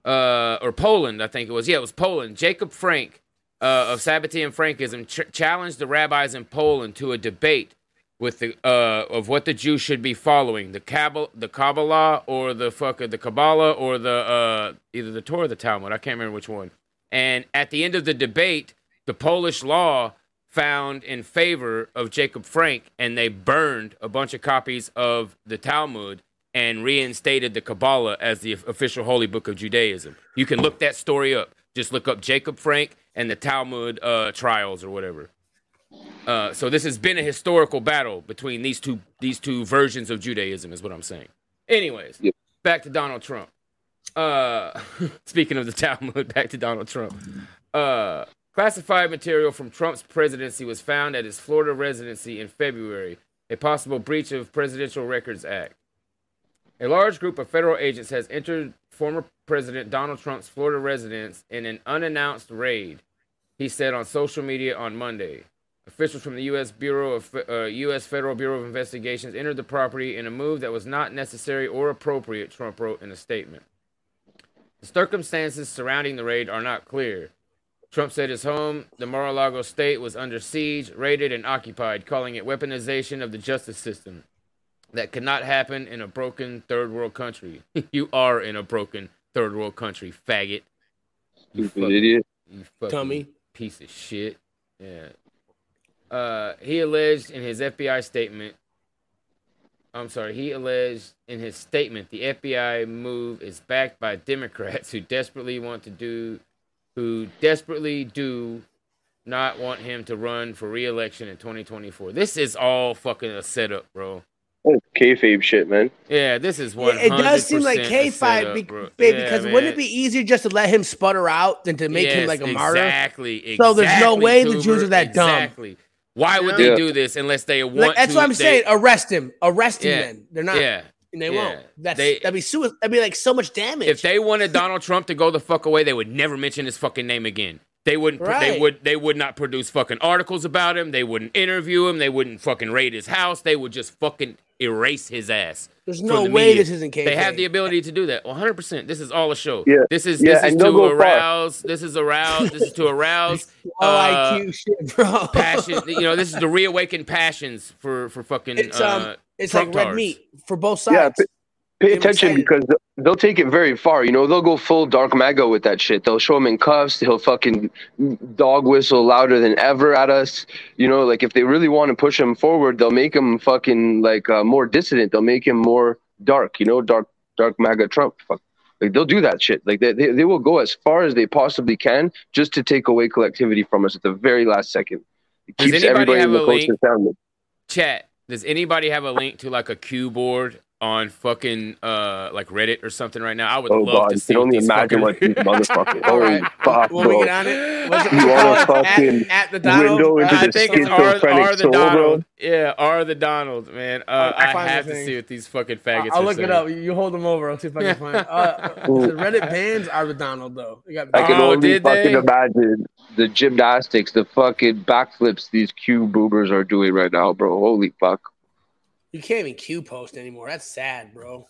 uh, or Poland, I think it was. Yeah, it was Poland. Jacob Frank uh, of Sabbatean Frankism ch- challenged the rabbis in Poland to a debate with the uh, of what the Jews should be following the Kabbalah, the Kabbalah, or the fuck the Kabbalah, or the uh, either the Torah or the Talmud. I can't remember which one. And at the end of the debate, the Polish law found in favor of Jacob Frank, and they burned a bunch of copies of the Talmud and reinstated the Kabbalah as the official holy book of Judaism. You can look that story up. Just look up Jacob Frank and the Talmud uh, trials or whatever. Uh, so this has been a historical battle between these two these two versions of Judaism, is what I'm saying. Anyways, Yep. back to Donald Trump. Uh, speaking of the Talmud, back to Donald Trump. Uh, classified material from Trump's presidency was found at his Florida residency in February, a possible breach of Presidential Records Act. A large group of federal agents has entered former President Donald Trump's Florida residence in an unannounced raid, he said on social media on Monday. Officials from the U.S. Bureau of uh, U.S. Federal Bureau of Investigations entered the property in a move that was not necessary or appropriate, Trump wrote in a statement. The circumstances surrounding the raid are not clear. Trump said his home, the Mar-a-Lago state, was under siege, raided, and occupied, calling it weaponization of the justice system. That could not happen in a broken third world country. you are in a broken third world country, faggot. You Stupid fucking- idiot. you fucking Dummy. piece of shit. Yeah. Uh, he alleged in his FBI statement. I'm sorry. He alleged in his statement the FBI move is backed by Democrats who desperately want to do, who desperately do not want him to run for re-election in 2024. This is all fucking a setup, bro. That's kayfabe shit, man. Yeah, this is one. It does seem like K five, be, bro. babe, Yeah, because wouldn't it be easier just to let him sputter out than to make him like a martyr? Exactly. So there's no exactly, way the Jews are that dumb. Exactly. Why would You they do this unless they want Like, that's to? what I'm they- saying. Arrest him. Arrest him. Yeah. Then they're not. Yeah. And they Yeah. won't. That's They- that'd be suicide. That'd be like so much damage. If they wanted Donald Trump to go the fuck away, they would never mention his fucking name again. They wouldn't. pr- They would. They would not produce fucking articles about him. They wouldn't interview him. They wouldn't fucking raid his house. They would just fucking erase his ass. There's no the way media. this isn't KK. They have the ability to do that. 100. percent This is all a show. Yeah. This is Yeah, this is and they'll to go far. arouse. This is arouse. This is to arouse low uh, IQ shit, bro. passion. You know, this is to reawaken passions for for fucking. It's uh, um, it's like red meat for both Yeah, sides. p- Pay attention excited. because they'll take it very far. You know, they'll go full dark maga with that shit. They'll show him in cuffs. He'll fucking dog whistle louder than ever at us. You know, like if they really want to push him forward, they'll make him fucking like uh, more dissident. They'll make him more dark. You know, dark dark maga Trump. Fuck. Like they'll do that shit. Like they, they they will go as far as they possibly can just to take away collectivity from us at the very last second. It Does keeps anybody everybody have in the a coastal link? Chat. Does anybody have a link to like a Q board on fucking uh like Reddit or something right now? I would Oh love god, to you see can only these imagine what these motherfuckers. All Holy fuck, When we get on it, what's it You wanna At- fucking at, the Donald. window into I the think it's R, R the. Donald. Yeah, R the Donald, man. Uh, I'll- I'll I have to see what these fucking faggots I'll are look saying. it up. You- You hold them over. I'll see if I can find. Uh, the Reddit bans are the Donald though. Got I can Oh, only fucking they? imagine the gymnastics, the fucking backflips these Q boomers are doing right now, bro. Holy fuck. You can't even Q post anymore. That's sad, bro.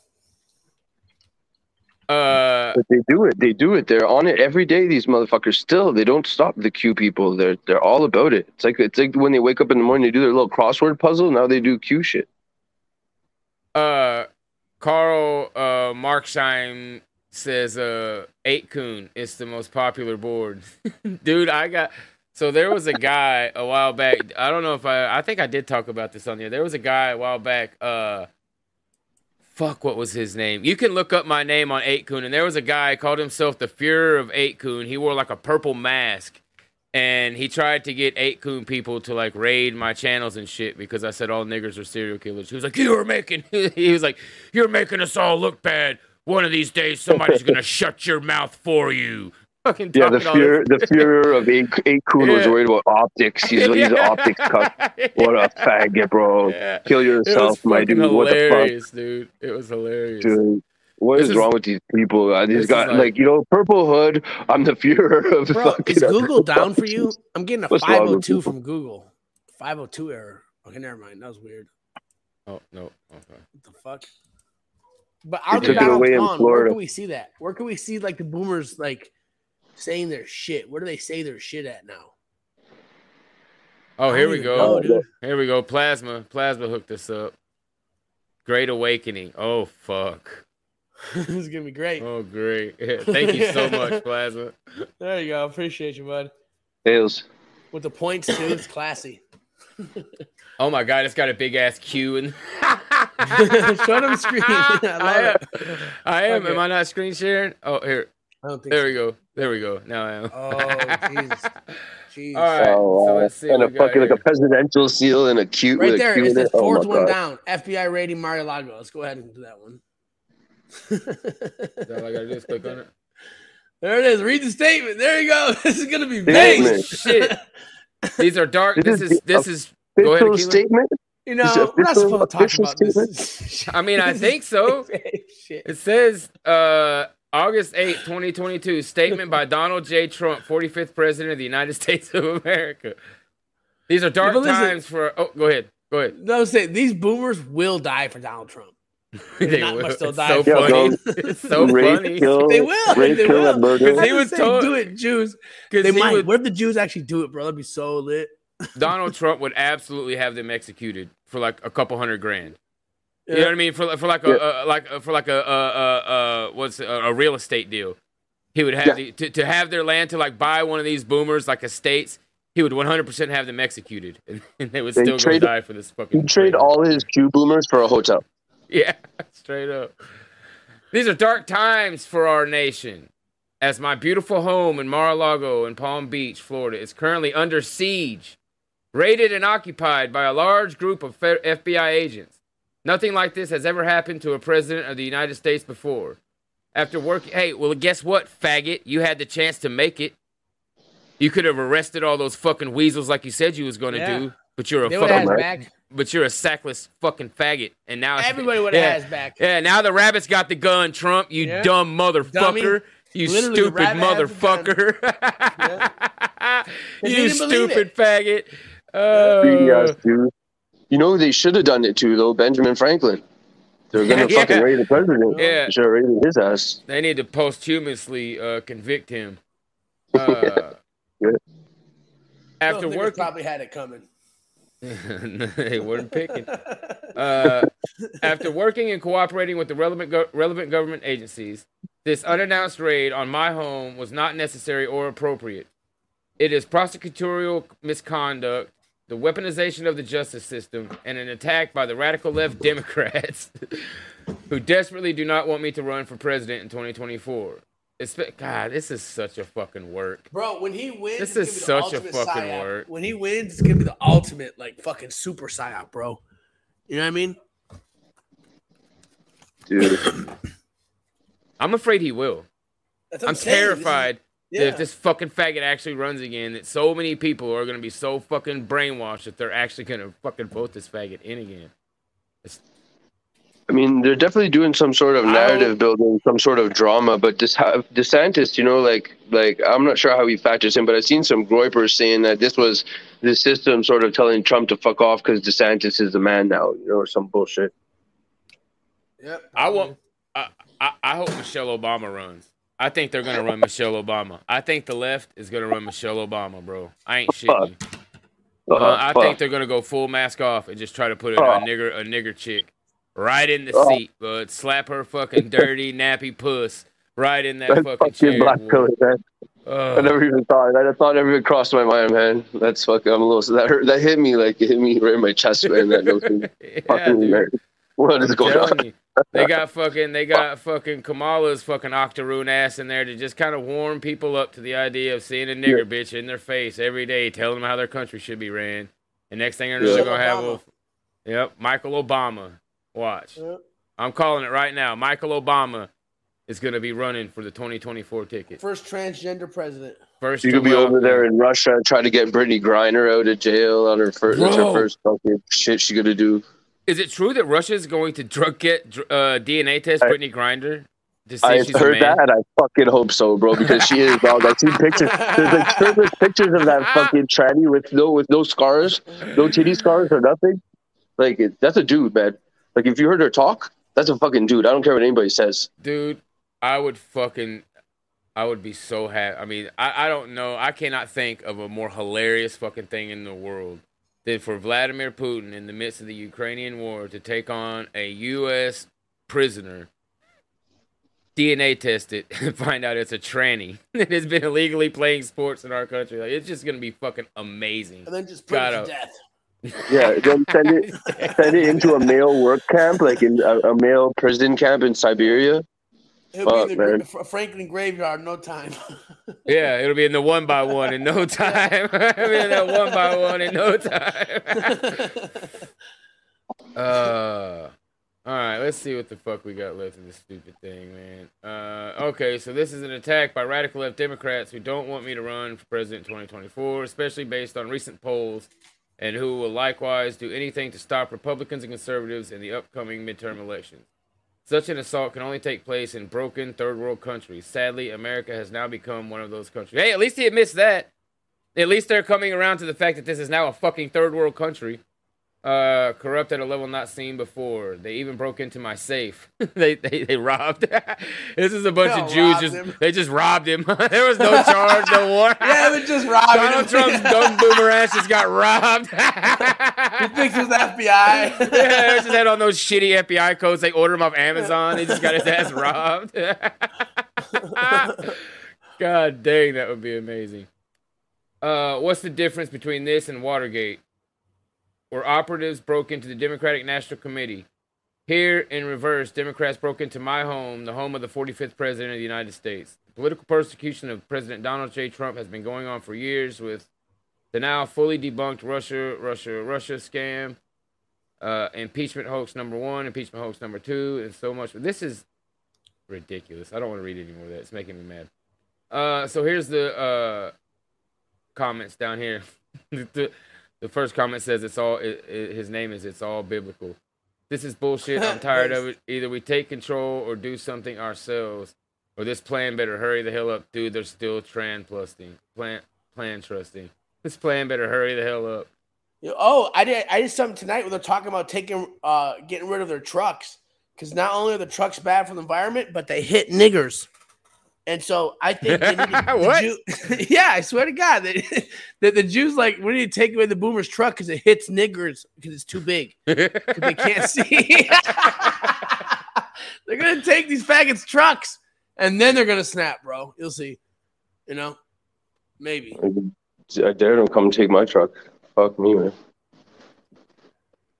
Uh, But they do it. They do it. They're on it every day. These motherfuckers still. They don't stop the Q people. They're they're all about it. It's like it's like when they wake up in the morning, they do their little crossword puzzle. Now they do Q shit. uh, Carl uh, Marksheim says uh, eight Kun is the most popular board. Dude, I got so there was a guy a while back. I don't know if I I think I did talk about this on here. There was a guy a while back. Uh, fuck, what was his name? You can look up my name on eight Kun, and there was a guy called himself the Fuhrer of eight Kun. He wore like a purple mask. And he tried to get eight Kun people to like raid my channels and shit because I said all niggers are serial killers. He was like, "You are making," he was like, "You're making us all look bad. One of these days, somebody's gonna shut your mouth for you." Fucking Yeah, the fear the fear of eight eight Kun was worried about optics. He's, he's an optics cut. What a faggot, bro. Yeah. Kill yourself, my fucking dude. What the fuck? dude. It was hilarious. Dude, What is, is, is- wrong with these people? Uh, this these is guys, like- like, you know, Purple Hood. I'm the Fuhrer of Bro, fucking. is Google down for you? I'm getting a What's 502 from Google. 502 error. Okay, never mind. That was weird. Oh no. Okay. What the fuck? But are They the took it Donalds away in on? Where Florida. can we see that? Where can we see like the boomers like saying their shit? Where do they say their shit at now? Oh, here we go. know, dude. Here we go. Plasma. Plasma hooked us up. Great awakening. Oh fuck. this is gonna be great. Oh great. Thank you so much, Plasma. There you go. Appreciate you, bud. Tails. With the points too, it's classy. Oh my god, it's got a big ass Q and Show them screen. I love I am. it. I am. Okay. Am I not screen sharing? Oh here. I don't think There so. we go. There we go. Now I am. Oh, Jesus. Jeez. All right. Oh, so wow. let's see. and a what we fucking like a presidential seal and a cute Right with there. a Q It's in the. Oh fourth my one God. down. FBI rating Mar-a-Lago. Let's go ahead and do that one. Is that all I gotta do is click on it. there it is. Read the statement. There you go. This is gonna be Statement. big. Shit. These are dark. This This is is this is. Go ahead, Official statement. You Is it know, we're not supposed to talk official about this. I mean, I think so. Shit. It says uh, August 8, 2022, statement by Donald J. Trump, 45th President of the United States of America. These are dark but listen- times for. Oh, go ahead. Go ahead. No, say these boomers will die for Donald Trump. They not will. much they'll It's die so funny. It's so rape, funny. kill, They will. rape, they will. and murder. He He was was told- do it, Jews. 'Cause They he might. would- What if the Jews actually do it, bro? That'd be so lit. Donald Trump would absolutely have them executed for like a couple hundred grand. You know what I mean? For for like a, Yeah. uh, like for like a uh, uh, uh, what's a, a real estate deal. He would have Yeah. the, to to have their land to like buy one of these boomers like estates. He would 100% have them executed, and, and they would They still trade- die for this fucking. Trade all his Q boomers for a hotel. Yeah, straight up. These are dark times for our nation. As my beautiful home in Mar-a-Lago in Palm Beach, Florida, is currently under siege, raided and occupied by a large group of FBI agents. Nothing like this has ever happened to a president of the United States before. After working, hey, well, guess what, faggot? You had the chance to make it. You could have arrested all those fucking weasels like you said you was going to Yeah. do, but you're a They fucking, his back. but you're a sackless fucking faggot. And now it's- Everybody would have Yeah. had his back. yeah, now the rabbit's got the gun, Trump. You Yeah. dumb motherfucker. Dummy. You Literally, stupid rabbit has the motherfucker. They you stupid it. faggot. Greedy Uh, ass dude. You know who they should have done it to though? Benjamin Franklin. They're gonna Yeah. fucking raid the president. Yeah. They should have raided his ass. they need to posthumously uh, convict him. Uh, Yeah. after Those niggas working, probably had it coming. they weren't picking. Uh, after working and cooperating with the relevant go- relevant government agencies, this unannounced raid on my home was not necessary or appropriate. It is prosecutorial misconduct, the weaponization of the justice system, and an attack by the radical left Democrats who desperately do not want me to run for president in 2024. Espe- God, this is such a fucking work. Bro, when he wins, This is gonna be the such a ultimate fucking psyop. work. When he wins, it's gonna be the ultimate, like fucking super psyop, bro. You know what I mean? Dude. I'm afraid he will. That's what I'm saying. This is- terrified that yeah. if this fucking faggot actually runs again, that so many people are gonna be so fucking brainwashed that they're actually gonna fucking vote this faggot in again. I mean, they're definitely doing some sort of narrative building, some sort of drama. But this DeSantis, you know, like, like I'm not sure how he factors in, but I've seen some groypers saying that this was the system sort of telling Trump to fuck off because DeSantis is the man now, you know, or some bullshit. Yep. I want. I, I, I hope Michelle Obama runs. I think they're gonna run Michelle Obama. I think the left is gonna run Michelle Obama, bro. I ain't shitting you. Uh, Uh, I think they're gonna go full mask off and just try to put a, a nigger a nigger chick right in the seat, but slap her fucking dirty nappy puss right in that That's fucking fucking chair. black pillar, man. I never even thought. I thought never even crossed my mind, man. That's fucking. I'm a little. That hurt. That hit me like it hit me right in my chest, man. That notion. yeah, fucking dude. What is I'm going on? you, they got fucking they got fucking Kamala's fucking octoroon ass in there to just kind of warm people up to the idea of seeing a nigger bitch in their face every day, telling them how their country should be ran. And next thing you know, Yeah. they're gonna have a, yep, Michael Obama. Watch, Yep. I'm calling it right now. Michael Obama is gonna be running for the 2024 ticket. First transgender president. First, You to could be over there in Russia and try to get Brittney Griner out of jail on her first. Her first fucking shit she gonna do. Is it true that Russia is going to drug get uh, DNA test I- Brittney Griner to see I if she's a heard that. I fucking hope so, bro, because she is dog. I see pictures. There's like shirtless pictures of that fucking tranny with no with no scars, no titty scars or nothing. Like it, that's a dude, man. Like if you heard her talk, that's a fucking dude. I don't care what anybody says. dude i would fucking i would be so happy i mean I, I don't know i cannot think of a more hilarious fucking thing in the world than for vladimir putin in the midst of the ukrainian war to take on a u.s prisoner dna test it and find out it's a tranny that has been illegally playing sports in our country like it's just gonna be fucking amazing And then just put it to out. death. Yeah, then send it send it into a male work camp, like in a, a male prison camp in Siberia. It'll Fuck, be in the man. Franklin graveyard no time. yeah it'll be in the one by one in no time it'll be in that one by one in no time Uh, all right, let's see what the fuck we got left of this stupid thing, man. Uh, okay, so this is an attack by radical left Democrats who don't want me to run for president in 2024, especially based on recent polls, and who will likewise do anything to stop Republicans and conservatives in the upcoming midterm elections. Such an assault can only take place in broken third world countries. Sadly, America has now become one of those countries. Hey, at least he admits that. At least they're coming around to the fact that this is now a fucking third world country. Uh, corrupt at a level not seen before. They even broke into my safe. they, they they robbed. this is a bunch of Jews. Just him. they just robbed him. there was no charge, no warrant. yeah, but just robbing Donald him. Trump's dumb boomer ass just got robbed. He thinks it's the FBI. yeah, he just had on those shitty FBI codes. They order him off Amazon. He just got his ass robbed. God dang, that would be amazing. Uh, what's the difference between this and Watergate? Where operatives broke into the Democratic National Committee. Here, in reverse, Democrats broke into my home, the home of the 45th President of the United States. The political persecution of President Donald J. Trump has been going on for years with the now fully debunked Russia, Russia, Russia scam, uh, impeachment hoax number one, impeachment hoax number two, and so much. This is ridiculous. I don't want to read any more of that. It's making me mad. Uh, so here's the uh, comments down here. the first comment says it's all. It, it, his name is it's all biblical. This is bullshit. I'm tired of it. Either we take control or do something ourselves, or this plan better hurry the hell up, dude. They're still transplanting, plant plan trusting. This plan better hurry the hell up. Oh, I did. I did something tonight where they're talking about taking, uh, getting rid of their trucks because not only are the trucks bad for the environment, but they hit niggers. And so I think they need to, Jew- yeah, I swear to God that, that the Jews like we need to take away the boomer's truck because it hits niggers because it's too big. 'Cause they can't see. they're gonna take these faggots' trucks and then they're gonna snap, bro. You'll see. You know, maybe. I dare them come take my truck. Fuck me, man.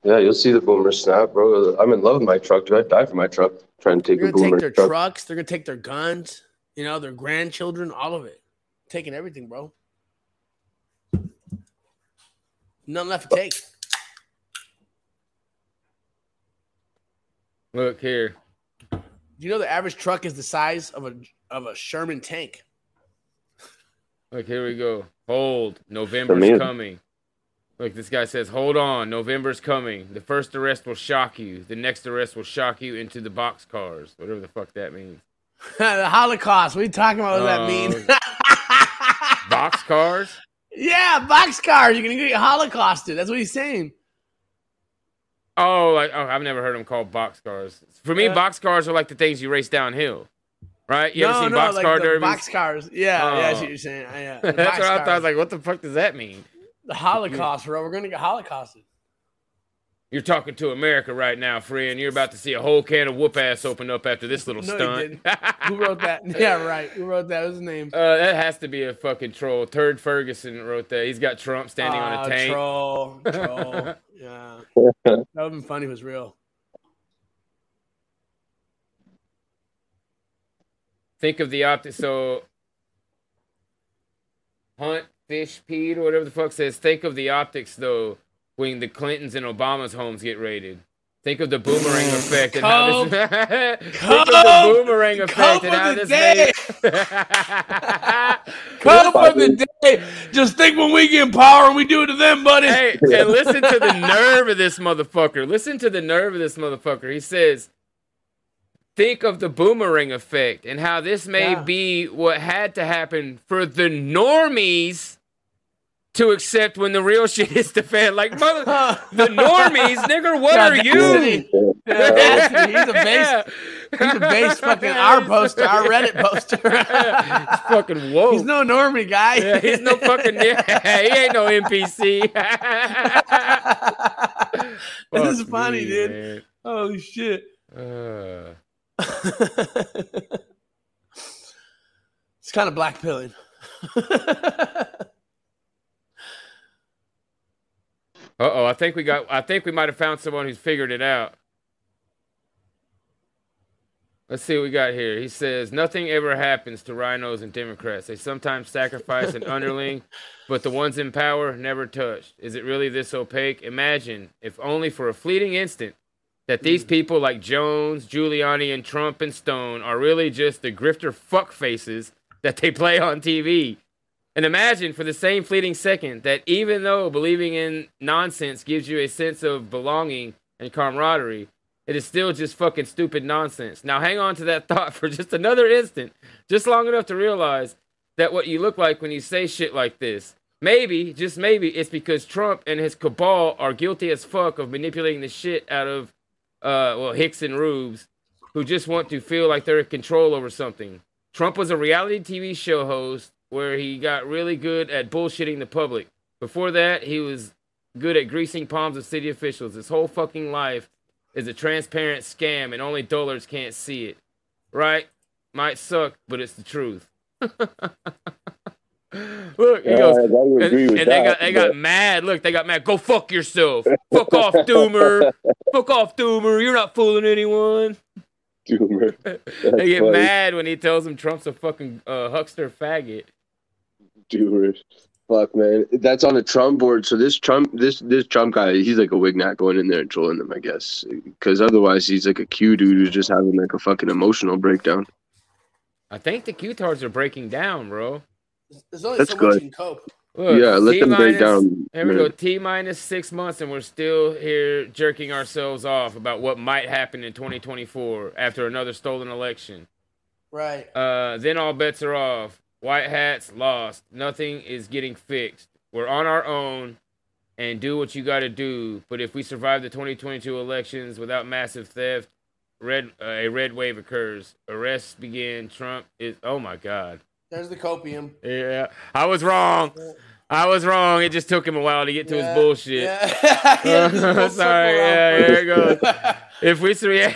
Yeah, you'll see the boomer snap, bro. I'm in love with my truck. Dude, I'd die for my truck. Trying to take They're a gonna boomer take their truck. trucks. They're gonna take their guns. You know, their grandchildren, all of it. Taking everything, bro. Nothing left to take. Look here. Do you know the average truck is the size of a of a Sherman tank? Look, here we go. Hold. November's coming. Look, this guy says, hold on. November's coming. The first arrest will shock you. The next arrest will shock you into the box cars. Whatever the fuck that means. the Holocaust. What are you talking about? What does that mean? Box cars? yeah, box cars. You're gonna get holocausted. That's what he's saying. Oh, like oh, I've never heard them called box cars. For me, Uh, box cars are like the things you race downhill, right? You no, ever seen no, box like car derbies? box cars. Yeah, yeah, that's Oh. what you're saying. Uh, Yeah, That's what I thought. I was like, what the fuck does that mean? the Holocaust, bro. We're gonna get holocausted. You're talking to America right now, friend. You're about to see a whole can of whoop ass open up after this little No, stunt. didn't. Who wrote that? Yeah, right. Who wrote that? What was his name? Uh, that has to be a fucking troll. Turd Ferguson wrote that. He's got Trump standing on Ah, a tank. Troll, troll. yeah, that would have been funny if it was real. Think of the optics. So, Hunt, Fish, Pete, or whatever the fuck says. Think of the optics though when the Clintons and Obama's homes get raided. Think of the boomerang effect and how this. Think of the Cope! boomerang Cope effect and of how the this day! made. Come for the day. Just think when we get in power and we do it to them, buddy. hey, and listen to the nerve of this motherfucker. Listen to the nerve of this motherfucker. He says, think of the boomerang effect and how this may Yeah. be what had to happen for the normies to accept when the real shit hits the fan. Like, mother, the normies, nigga. what Yeah, are you? Yeah. He's a base. He's a base fucking our poster, our Reddit poster. He's fucking whoa. He's no normie guy. Yeah, he's no fucking. he ain't no NPC. this is funny, me, dude. man. Holy shit. Uh, it's kind of black Uh oh, I think we got. I think we might have found someone who's figured it out. Let's see what we got here. He says nothing ever happens to RINOs and Democrats. They sometimes sacrifice an underling, but the ones in power never touched. Is it really this opaque? Imagine, if only for a fleeting instant, that these people like Jones, Giuliani, and Trump and Stone are really just the grifter fuck faces that they play on TV. And imagine for the same fleeting second that even though believing in nonsense gives you a sense of belonging and camaraderie, it is still just fucking stupid nonsense. Now hang on to that thought for just another instant, just long enough to realize that what you look like when you say shit like this. Maybe, just maybe, it's because Trump and his cabal are guilty as fuck of manipulating the shit out of, uh, well, Hicks and Rubes, who just want to feel like they're in control over something. Trump was a reality TV show host where he got really good at bullshitting the public. Before that, he was good at greasing palms of city officials. His whole fucking life is a transparent scam and only dullars can't see it. Right? Might suck, but it's the truth. Look, he Yeah, goes, and, and they that, got they got mad. Look, they got mad. Go fuck yourself. fuck off, Doomer. fuck off, Doomer. You're not fooling anyone. Doomer. they get funny. mad when he tells them Trump's a fucking uh, huckster faggot. Doomer. Fuck, man. That's on the Trump board. So this Trump, this this Trump guy, he's like a wignat going in there and trolling them, I guess. Because otherwise, he's like a Q dude who's just having like a fucking emotional breakdown. I think the Q-tards are breaking down, bro. There's only That's so good. much you can cope. Look, yeah, let T them break down. Here we man. go. T minus six months, and we're still here jerking ourselves off about what might happen in 2024 after another stolen election. Right. Uh, then all bets are off. White hats lost. Nothing is getting fixed. We're on our own and do what you got to do. But if we survive the 2022 elections without massive theft, red uh, a red wave occurs. Arrests begin. Trump is oh my god. There's the copium. Yeah, I was wrong. I was wrong. It just took him a while to get to Yeah, his bullshit. Yeah. Yeah, just full Sorry, yeah, here it goes. If we sur-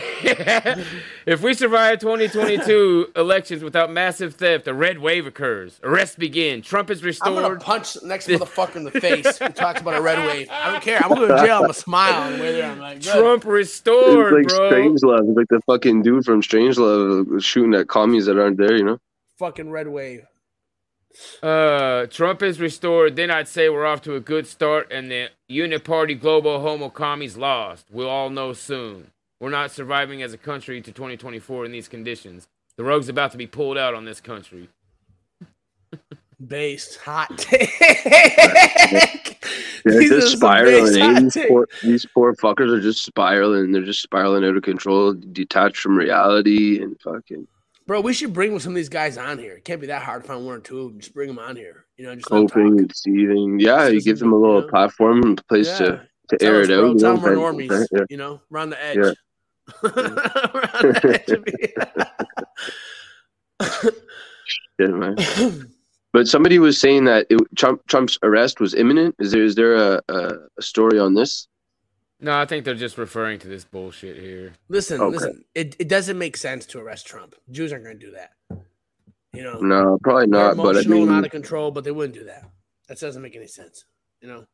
if we survive 2022 elections without massive theft, a red wave occurs. Arrests begin. Trump is I'm gonna restored. punch the next motherfucker in the face who talks about a red wave. I don't care. I'm gonna go to jail. I'm gonna smile on the way there. I'm like, good. Trump It's like bro. Strangelove. It's like the fucking dude from Strangelove shooting at commies that aren't there, you know? fucking red wave. Uh, Trump is restored. Then I'd say we're off to a good start, and the uniparty global homo commies lost. We'll all know soon. We're not surviving as a country to 2024 in these conditions. The rug's about to be pulled out on this country. Based hot take. Yeah, they're just spiraling. based hot These takes. poor, these poor fuckers are just spiraling. They're just spiraling out of control, detached from reality, and fucking Bro, we should bring some of these guys on here. It can't be that hard to find one or two of them. Just bring them on here. You know, just coping seething. Yeah, you give them a little you know? platform and place Yeah. to, to Tell air us, it bro. out. you Tell know, them we're normies. yeah. You know, we're on the edge. Yeah. We're on the edge. Yeah, man. But somebody was saying that it, Trump Trump's arrest was imminent. Is there is there a, a story on this? No, I think they're just referring to this bullshit here. listen, Okay. listen. It, it doesn't make sense to arrest Trump. Jews aren't going to do that. You know, No, probably they're not. But I emotional and out of control, but they wouldn't do that. That doesn't make any sense. You know,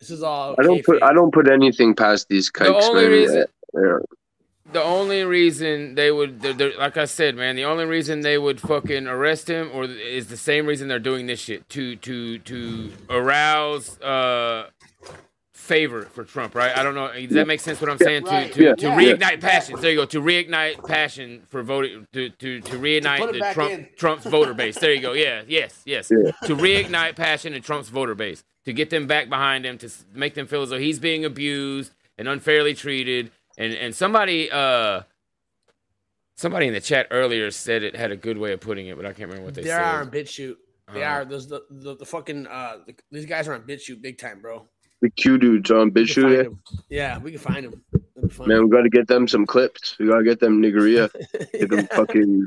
this is all. I don't put. I don't put anything past these kikes, The only man. reason- Yeah. The only reason they would, they're, they're, like I said, man, the only reason they would fucking arrest him, or is the same reason they're doing this shit to to to arouse uh favor for Trump, right? I don't know. Does that make sense? What I'm saying Right. to to, Yeah. to Yeah. reignite passions. There you go. To reignite passion for voting to to to reignite put it the Trump in. Trump's voter base. There you go. Yeah. Yes. Yes. Yeah. To reignite passion in Trump's voter base. To get them back behind him. To make them feel as though he's being abused and unfairly treated. And and somebody uh. Somebody in the chat earlier said it had a good way of putting it, but I can't remember what they They said. They are on BitChute. They Uh, are. Those the, the, the fucking uh the, these guys are on BitChute big time, bro. The Q dudes on We can find BitChute. 'em. Yeah, we can find them. Man, we got to get them some clips. We got to get them niggeria. Get them fucking,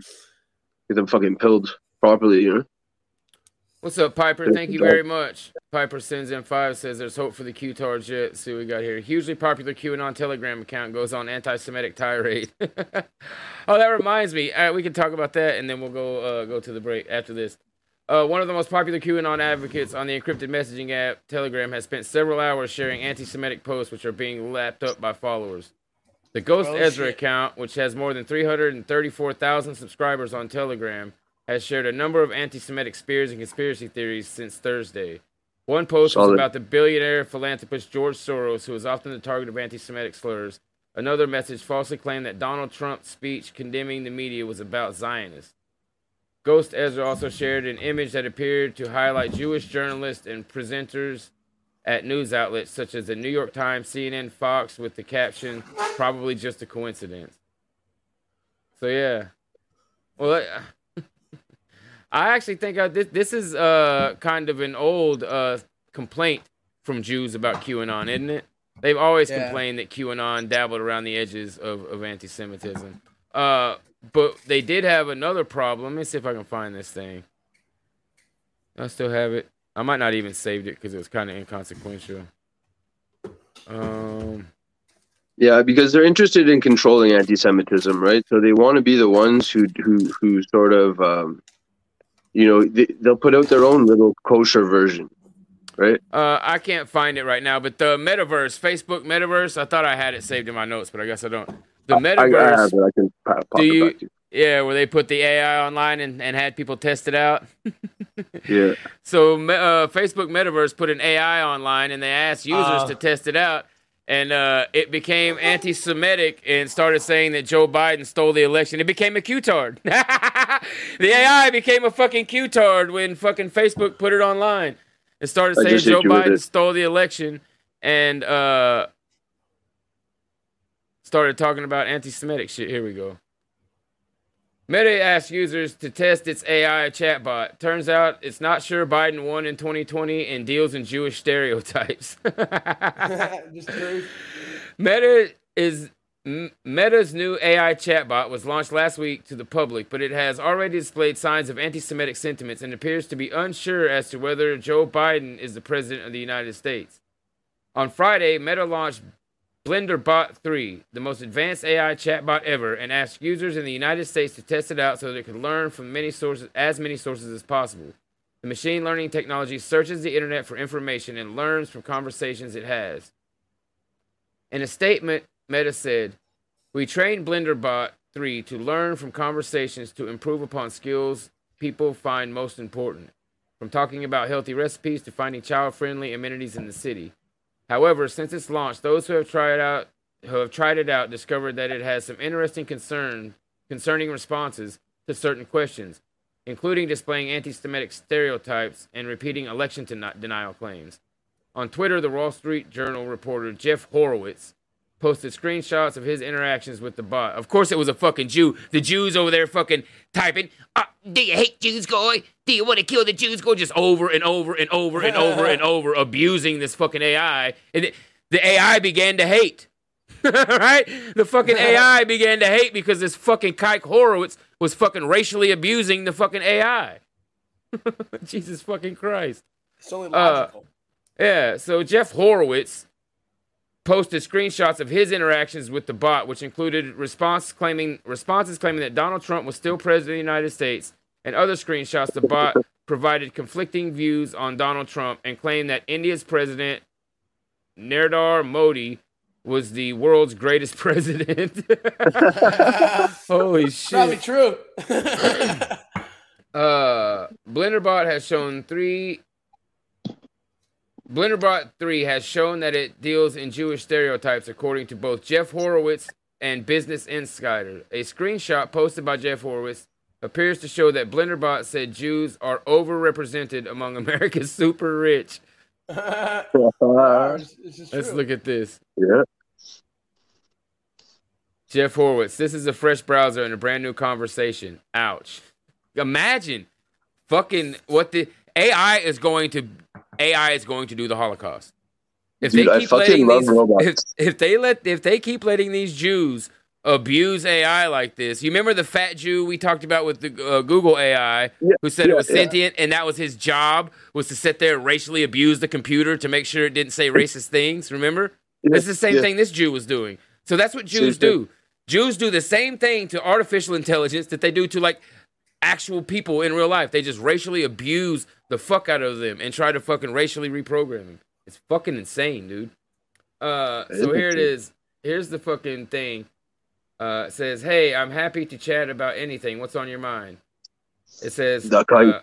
get them fucking pilled properly. You know. What's up, Piper? Good Thank you job. very much. Piper sends in five, says there's hope for the Q-Tards yet. See what we got here. Hugely popular QAnon Telegram account goes on anti-Semitic tirade. oh, that reminds me. We can talk about that, and then we'll go uh, go to the break after this. Uh, one of the most popular QAnon advocates on the encrypted messaging app Telegram has spent several hours sharing anti-Semitic posts, which are being lapped up by followers. The Ghost Oh, Ezra shit. account, which has more than 334,000 subscribers on Telegram, has shared a number of anti Semitic spears and conspiracy theories since Thursday. One post was about the billionaire philanthropist George Soros, who is often the target of anti Semitic slurs. Another message falsely claimed that Donald Trump's speech condemning the media was about Zionists. Ghost Ezra also shared an image that appeared to highlight Jewish journalists and presenters at news outlets such as the New York Times, CNN, Fox, with the caption, probably just a coincidence. So, yeah. Well, I- I actually think uh, this, this is uh, kind of an old uh, complaint from Jews about QAnon, isn't it? They've always Yeah. complained that QAnon dabbled around the edges of, of anti Semitism. Uh, but they did have another problem. Let me see if I can find this thing. I still have it. I might not even saved it because it was kind of inconsequential. Um, Yeah, because they're interested in controlling anti-Semitism, right? So they want to be the ones who who who sort of, um, you know, they, they'll put out their own little kosher version, right? uh, I can't find it right now, but the metaverse, Facebook metaverse, I thought I had it saved in my notes, but I guess I don't. The I, I metaverse, have it. I can pa- pop Do it you- back to you. yeah, where they put the AI online and, and had people test it out. Yeah, So uh, Facebook Metaverse put an AI online and they asked users Uh. to test it out, and uh, it became anti-Semitic and started saying that Joe Biden stole the election. It became a Q-tard. the AI became a fucking Q-tard when fucking Facebook put it online. It started saying Joe Biden stole the election and uh, started talking about anti-Semitic shit. Here we go. Meta asked users to test its AI chatbot. Turns out it's not sure Biden won in 2020 and deals in Jewish stereotypes. Meta is Meta's new AI chatbot was launched last week to the public, but it has already displayed signs of anti-Semitic sentiments and appears to be unsure as to whether Joe Biden is the president of the United States. On Friday, Meta launched BlenderBot 3, the most advanced AI chatbot ever, and asked users in the United States to test it out so it could learn from many sources, as many sources as possible. The machine learning technology searches the internet for information and learns from conversations it has. In a statement, Meta said, "We trained BlenderBot 3 to learn from conversations to improve upon skills people find most important, from talking about healthy recipes to finding child-friendly amenities in the city." However, since its launch, those who have tried out who have tried it out discovered that it has some interesting concern concerning responses to certain questions, including displaying anti-Semitic stereotypes and repeating election den- denial claims. On Twitter, the Wall Street Journal reporter Jeff Horowitz posted screenshots of his interactions with the bot. Of course, it was a fucking Jew. The Jews over there fucking typing, uh, "Do you hate Jews, guy? Do you want to kill the Jews, guy?" Just over and over and over and over and over, abusing this fucking AI, and it, the AI began to hate. right? The fucking AI began to hate because this fucking Kike Horowitz was fucking racially abusing the fucking AI. Jesus fucking Christ. It's only uh, logical. Yeah, so Jeff Horowitz posted screenshots of his interactions with the bot, which included response claiming responses claiming that Donald Trump was still president of the United States, and other screenshots the bot provided conflicting views on Donald Trump and claimed that India's president Narendra Modi was the world's greatest president. Holy shit. Probably true. Uh, BlenderBot has shown three. BlenderBot 3 has shown that it deals in Jewish stereotypes, according to both Jeff Horowitz and Business Insider. A screenshot posted by Jeff Horowitz appears to show that BlenderBot said Jews are overrepresented among America's super rich. Let's look at this. Yeah. Jeff Horowitz, this is a fresh browser and a brand new conversation. Ouch. Imagine fucking what the AI is going to AI is going to do the Holocaust. If Dude, I fucking love these robots. if, if they let if they keep letting these Jews abuse AI like this. You remember the fat Jew we talked about with the uh, Google AI Yeah, who said it yeah, was yeah. sentient and that was his job was to sit there and racially abuse the computer to make sure it didn't say racist things, remember? Yeah, It's the same yeah. thing this Jew was doing. So that's what Jews do. Jews do the same thing to artificial intelligence that they do to like actual people in real life. They just racially abuse the fuck out of them and try to fucking racially reprogram them. It's fucking insane, dude. Uh, so here it is. Here's the fucking thing. Uh, says, "Hey, I'm happy to chat about anything. What's on your mind?" It says, uh,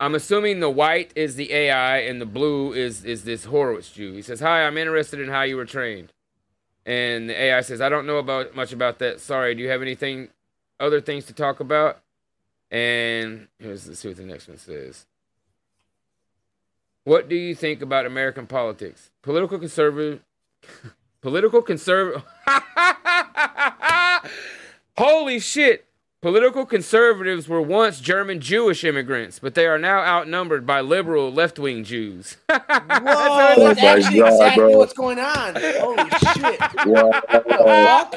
"I'm assuming the white is the AI and the blue is is this Horowitz Jew." He says, "Hi, I'm interested in how you were trained." And the AI says, "I don't know about much about that. Sorry. Do you have anything, other things to talk about?" And here's let's see what the next one says. What do you think about American politics? Political conservative, political conservative. Holy shit! Political conservatives were once German Jewish immigrants, but they are now outnumbered by liberal left wing Jews. Whoa, Oh that's my actually God, exactly bro. what's going on. Holy shit. Wow.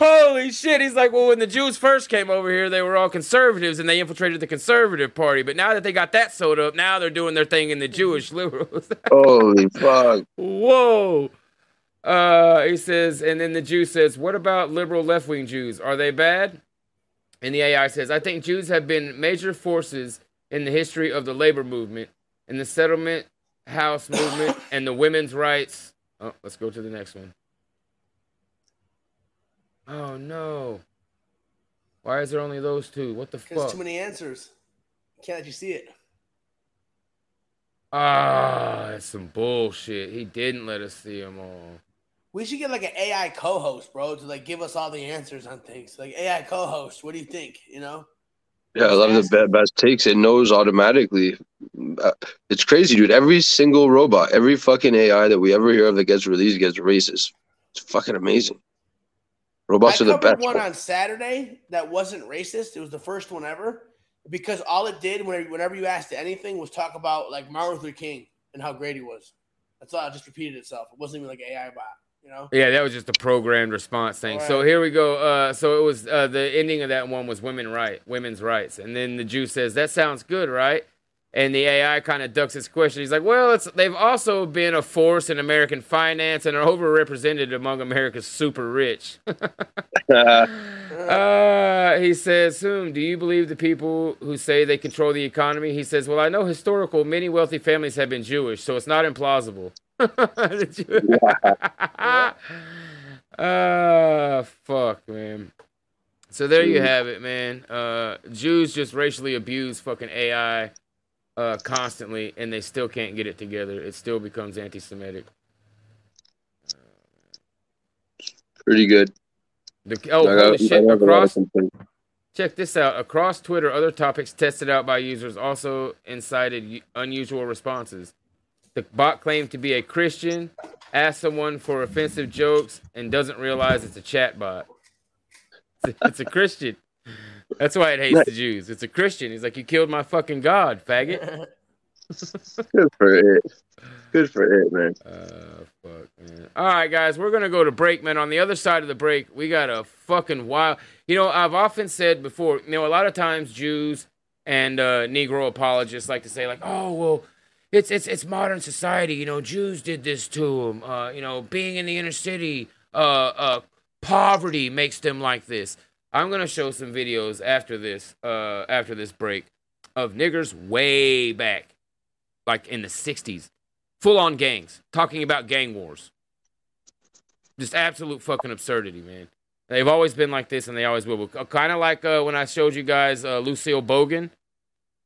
Holy shit. He's like, well, when the Jews first came over here, they were all conservatives and they infiltrated the conservative party. But now that they got that sewed up, now they're doing their thing in the Jewish liberals. Holy fuck. Whoa. Uh, he says, and then the Jew says, what about liberal left wing Jews? Are they bad? And the AI says, I think Jews have been major forces in the history of the labor movement, in the settlement house movement, and the women's rights. Oh, let's go to the next one. Oh no. Why is there only those two? What the fuck? too many answers. Can't let you see it. Ah, that's some bullshit. He didn't let us see them all. We should get like an AI co-host, bro, to like give us all the answers on things. Like AI co-host, what do you think? You know? Yeah, I love the be- best takes. It knows automatically. Uh, It's crazy, dude. Every single robot, every fucking AI that we ever hear of that gets released gets racist. It's fucking amazing. Robots I are the best. one on Saturday that wasn't racist. It was the first one ever because all it did whenever, whenever you asked anything was talk about like Martin Luther King and how great he was. That's all. It just repeated itself. It wasn't even like AI bot. You know. Yeah, that was just a programmed response thing. So here we go. Uh, so it was uh, the ending of that one was women right, women's rights, and then the Jew says that sounds good, right? And the AI kind of ducks his question. He's like, "Well, it's they've also been a force in American finance and are overrepresented among America's super rich." Uh, he says, "Hmm, do you believe the people who say they control the economy?" He says, "Well, I know historical many wealthy families have been Jewish, so it's not implausible." Ah, fuck, man. So there you have it, man. Uh, Jews just racially abuse fucking AI uh, constantly, and they still can't get it together. It still becomes anti-Semitic. Pretty good. The, oh, I got- holy shit! have a lot of Across. Check this out. Across Twitter, other topics tested out by users also incited unusual responses. The bot claimed to be a Christian, asked someone for offensive jokes, and doesn't realize it's a chat bot. It's a, it's a Christian. That's why it hates the Jews. It's a Christian. He's like, you killed my fucking God, faggot. Good for it. Good for it, man. Uh, fuck, man. All right, guys, we're gonna go to break, man. On the other side of the break, we got a fucking wild. You know, I've often said before. You know, a lot of times Jews and uh, Negro apologists like to say, like, "Oh, well, it's it's it's modern society. You know, Jews did this to them. Uh, you know, being in the inner city, uh, uh, poverty makes them like this." I'm gonna show some videos after this, uh, after this break, of niggers way back, like in the '60s full on gangs, talking about gang wars. Just absolute fucking absurdity, man. They've always been like this, and they always will. Kind of like uh, when I showed you guys uh, Lucille Bogan.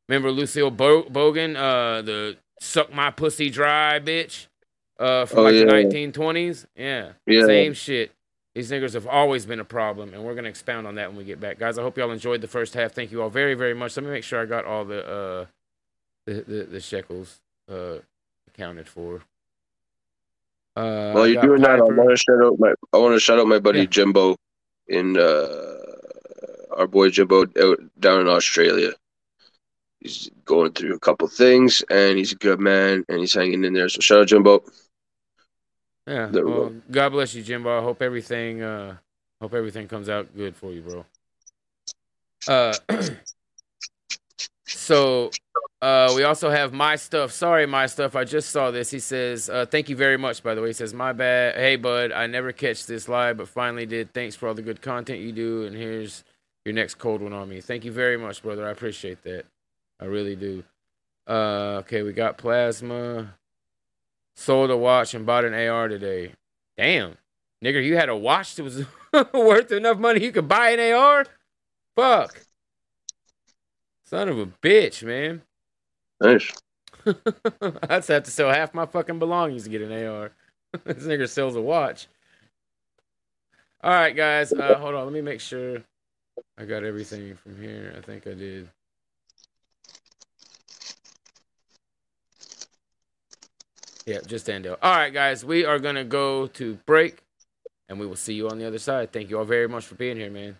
Remember Lucille Bo- Bogan, uh, the "suck my pussy dry" bitch uh, from Oh, like yeah. the 1920s? Yeah, Yeah. same shit. These niggers have always been a problem, and we're gonna expound on that when we get back, guys. I hope y'all enjoyed the first half. Thank you all very, very much. Let me make sure I got all the uh, the, the the shekels uh, accounted for. Uh, While you're doing that, I want to shout out my I want to shout out my buddy Yeah. Jimbo, in uh, our boy Jimbo out down in Australia. He's going through a couple things, and he's a good man, and he's hanging in there. So shout out Jimbo. Yeah. Well, go. God bless you, Jimbo. I hope everything uh hope everything comes out good for you, bro. Uh so uh we also have my stuff. Sorry, my stuff. I just saw this. He says, uh thank you very much, by the way. He says, My bad. Hey bud, I never catch this live, but finally did. Thanks for all the good content you do, and here's your next cold one on me. Thank you very much, brother. I appreciate that. I really do. Uh okay, we got plasma. Sold a watch and bought an AR today. Damn. nigga, you had a watch that was worth enough money you could buy an AR? Fuck. Son of a bitch, man. Nice. I'd have to sell half my fucking belongings to get an AR. this nigga sells a watch. All right, guys. Uh, hold on. Let me make sure I got everything from here. I think I did. Yeah, just Andale. All right, guys. We are to go to break, and we will see you on the other side. Thank you all very much for being here, man.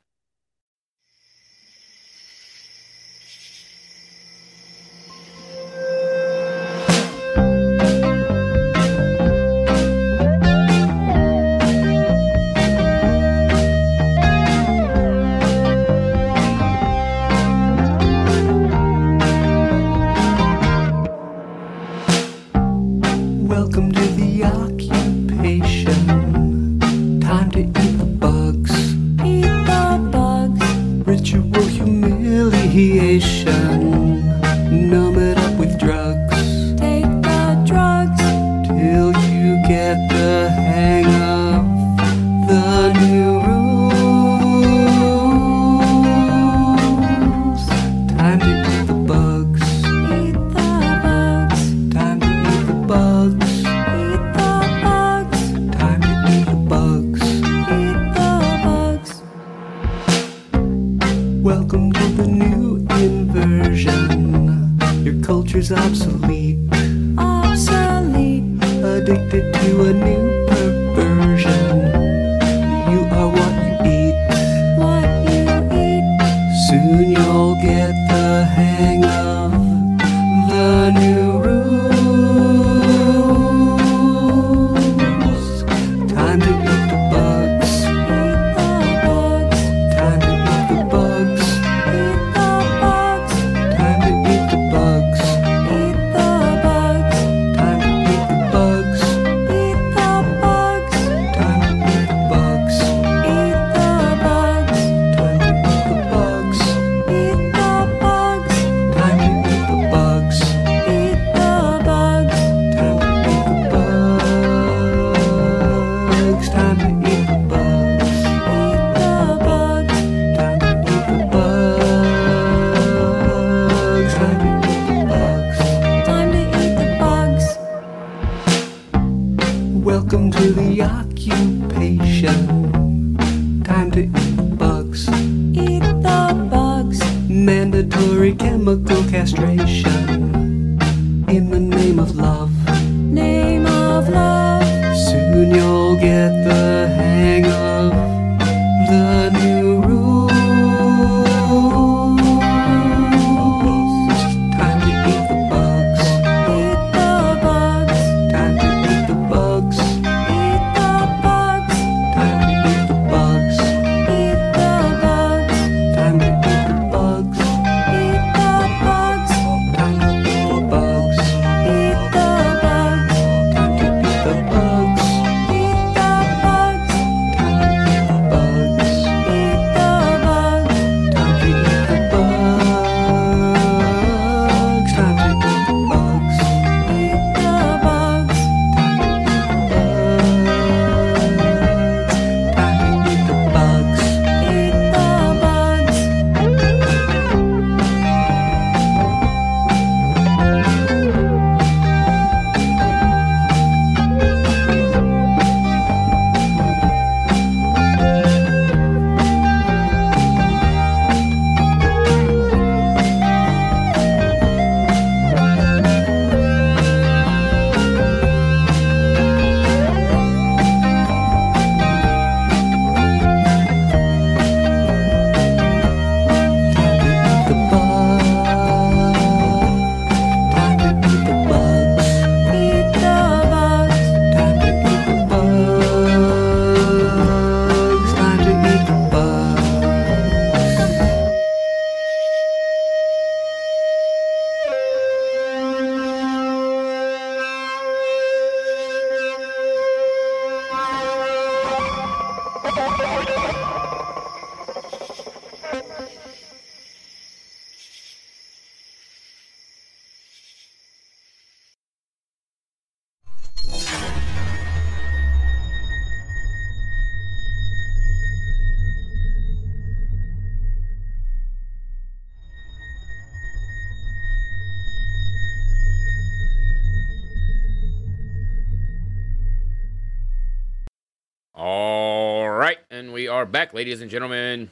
Ladies and gentlemen.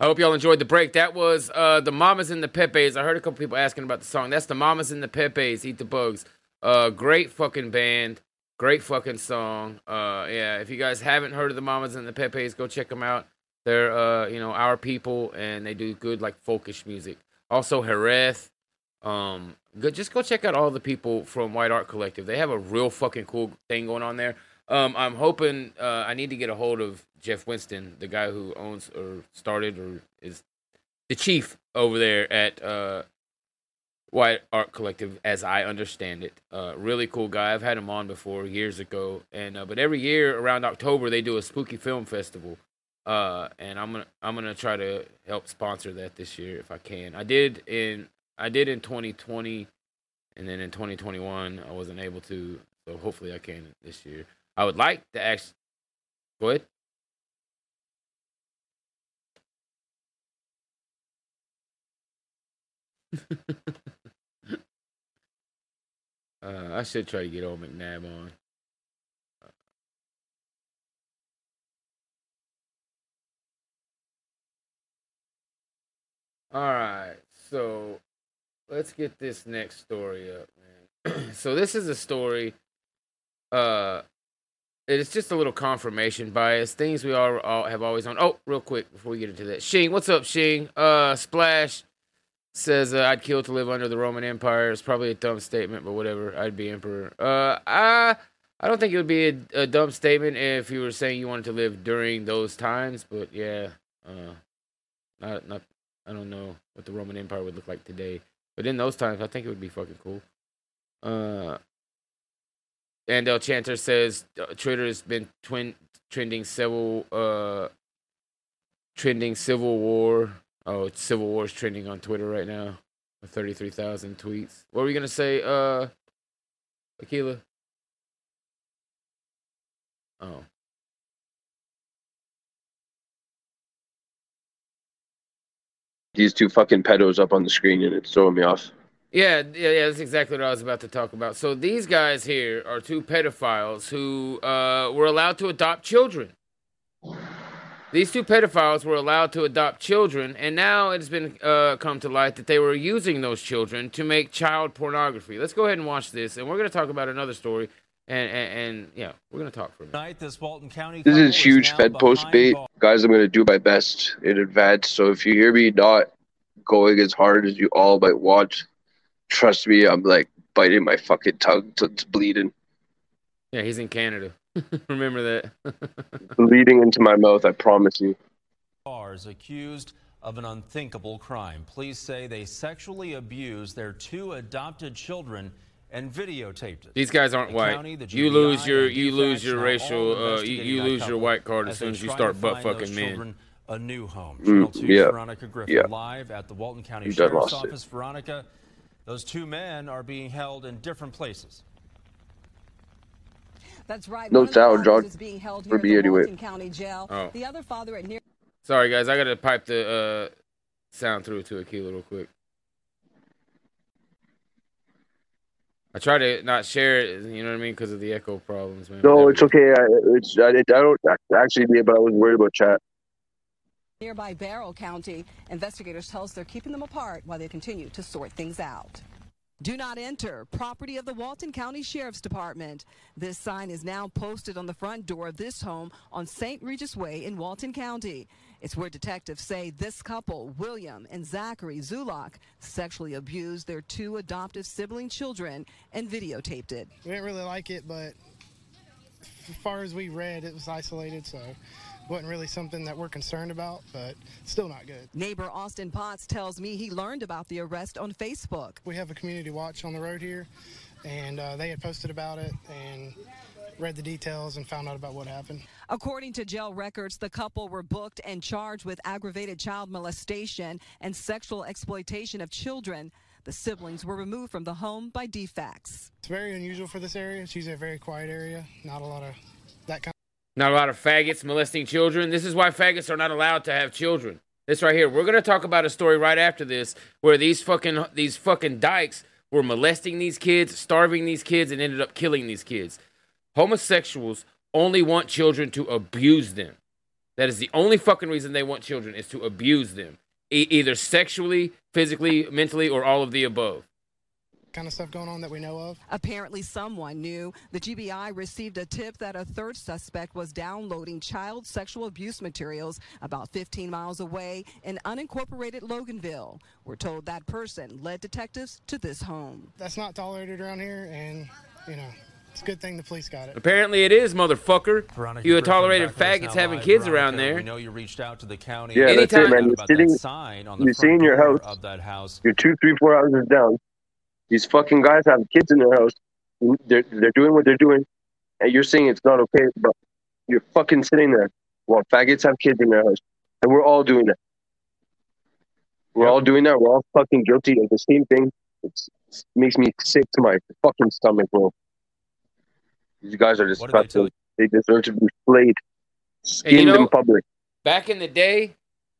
I hope y'all enjoyed the break. That was uh, the Mamas and the Pepes. I heard a couple people asking about the song. That's the Mamas and the Pepes. Eat the Bugs. Uh, great fucking band. Great fucking song. Uh, yeah, if you guys haven't heard of the Mamas and the Pepes, go check them out. They're uh, you know our people, and they do good like folkish music. Also, Jerez. Um, good. Just go check out all the people from White Art Collective. They have a real fucking cool thing going on there. Um, I'm hoping uh, I need to get a hold of Jeff Winston, the guy who owns or started or is the chief over there at uh, White Art Collective, as I understand it. Uh, really cool guy. I've had him on before years ago, and uh, but every year around October they do a spooky film festival, uh, and I'm gonna I'm gonna try to help sponsor that this year if I can. I did in I did in 2020, and then in 2021 I wasn't able to, so hopefully I can this year. I would like to ask. go ahead. uh, I should try to get old McNabb on. All right, so let's get this next story up, man. so this is a story. Uh, it's just a little confirmation bias. Things we all, all have always on. Oh, real quick before we get into that, Shing, what's up, Shing? Uh, Splash says uh, I'd kill to live under the Roman Empire. It's probably a dumb statement, but whatever. I'd be emperor. Uh, I I don't think it would be a, a dumb statement if you were saying you wanted to live during those times. But yeah, uh, not not. I don't know what the Roman Empire would look like today, but in those times, I think it would be fucking cool. Uh, and El Chanter says uh, Twitter's been twin trending civil uh trending civil war. Oh, civil war's trending on Twitter right now. Thirty three thousand tweets. What were we gonna say, uh Aquila? Oh. These two fucking pedos up on the screen and it's throwing me off. Yeah, yeah, yeah, that's exactly what I was about to talk about. So these guys here are two pedophiles who uh, were allowed to adopt children. These two pedophiles were allowed to adopt children, and now it's been uh, come to light that they were using those children to make child pornography. Let's go ahead and watch this, and we're going to talk about another story, and and, and yeah, we're going to talk for a minute. Tonight, this Walton County This is huge Fed post bait. bars. Guys, I'm going to do my best in advance. So if you hear me not going as hard as you all might want, trust me, I'm like biting my fucking tongue till it's bleeding. Yeah, he's in Canada. Remember that. Bleeding into my mouth, I promise you. Bars accused of an unthinkable crime. Police say they sexually abused their two adopted children and videotaped it. These guys aren't The white. county, the You lose your you lose your racial uh, you, you lose your white card as as soon as you start butt fucking men. A new home. Mm, Channel 2's yeah. Veronica Griffin Yeah. live at the Walton County You Sheriff's lost it. Office. Veronica, those two men are being held in different places. That's right. No One of the sound, fathers is being held For here me at the anyway. Walton County Jail. Oh. The other father at near Sorry guys, I gotta pipe the uh, sound through to Aquila real quick. I try to not share it, you know what I mean, because of the echo problems, man. No, it's okay. I, it's, I, I don't actually be, but I was worried about chat. Nearby Barrow County. Investigators tell us they're keeping them apart while they continue to sort things out. Do not enter. Property of the Walton County Sheriff's Department. This sign is now posted on the front door of this home on St. Regis Way in Walton County. It's where detectives say this couple, William and Zachary Zulock, sexually abused their two adoptive sibling children and videotaped it. We didn't really like it, but as far as we read, it was isolated, so wasn't really something that we're concerned about, but still not good. Neighbor Austin Potts tells me he learned about the arrest on Facebook. We have a community watch on the road here, and uh, they had posted about it and read the details and found out about what happened. According to jail records, the couple were booked and charged with aggravated child molestation and sexual exploitation of children. The siblings were removed from the home by DFACS. It's very unusual for this area. It's usually a very quiet area, not a lot of. Not a lot of faggots molesting children. This is why faggots are not allowed to have children. This right here. We're gonna talk about a story right after this where these fucking these fucking dykes were molesting these kids, starving these kids, and ended up killing these kids. Homosexuals only want children to abuse them. That is the only fucking reason they want children is to abuse them, e- either sexually, physically, mentally, or all of the above. Kind of stuff going on that we know of. Apparently, someone knew. The GBI received a tip that a third suspect was downloading child sexual abuse materials about 15 miles away in unincorporated Loganville. We're told that person led detectives to this home. That's not tolerated around here, and you know, it's a good thing the police got it. Apparently, it is, motherfucker. Veronica You Griffin tolerated back with us faggots having live. kids Veronica, around there. We know you reached out to the county. Yeah, that's it, man. You're About that sitting, sign on the you're front sitting your house. of that house. You're two, three, four houses down. These fucking guys have kids in their house. They're they're doing what they're doing, and you're saying it's not okay, but you're fucking sitting there while faggots have kids in their house, and we're all doing that. We're Yep. all doing that. We're all fucking guilty of the same thing. It's, it makes me sick to my fucking stomach, bro. These guys are did they. They deserve to be flayed, And you know- in public. back in the day,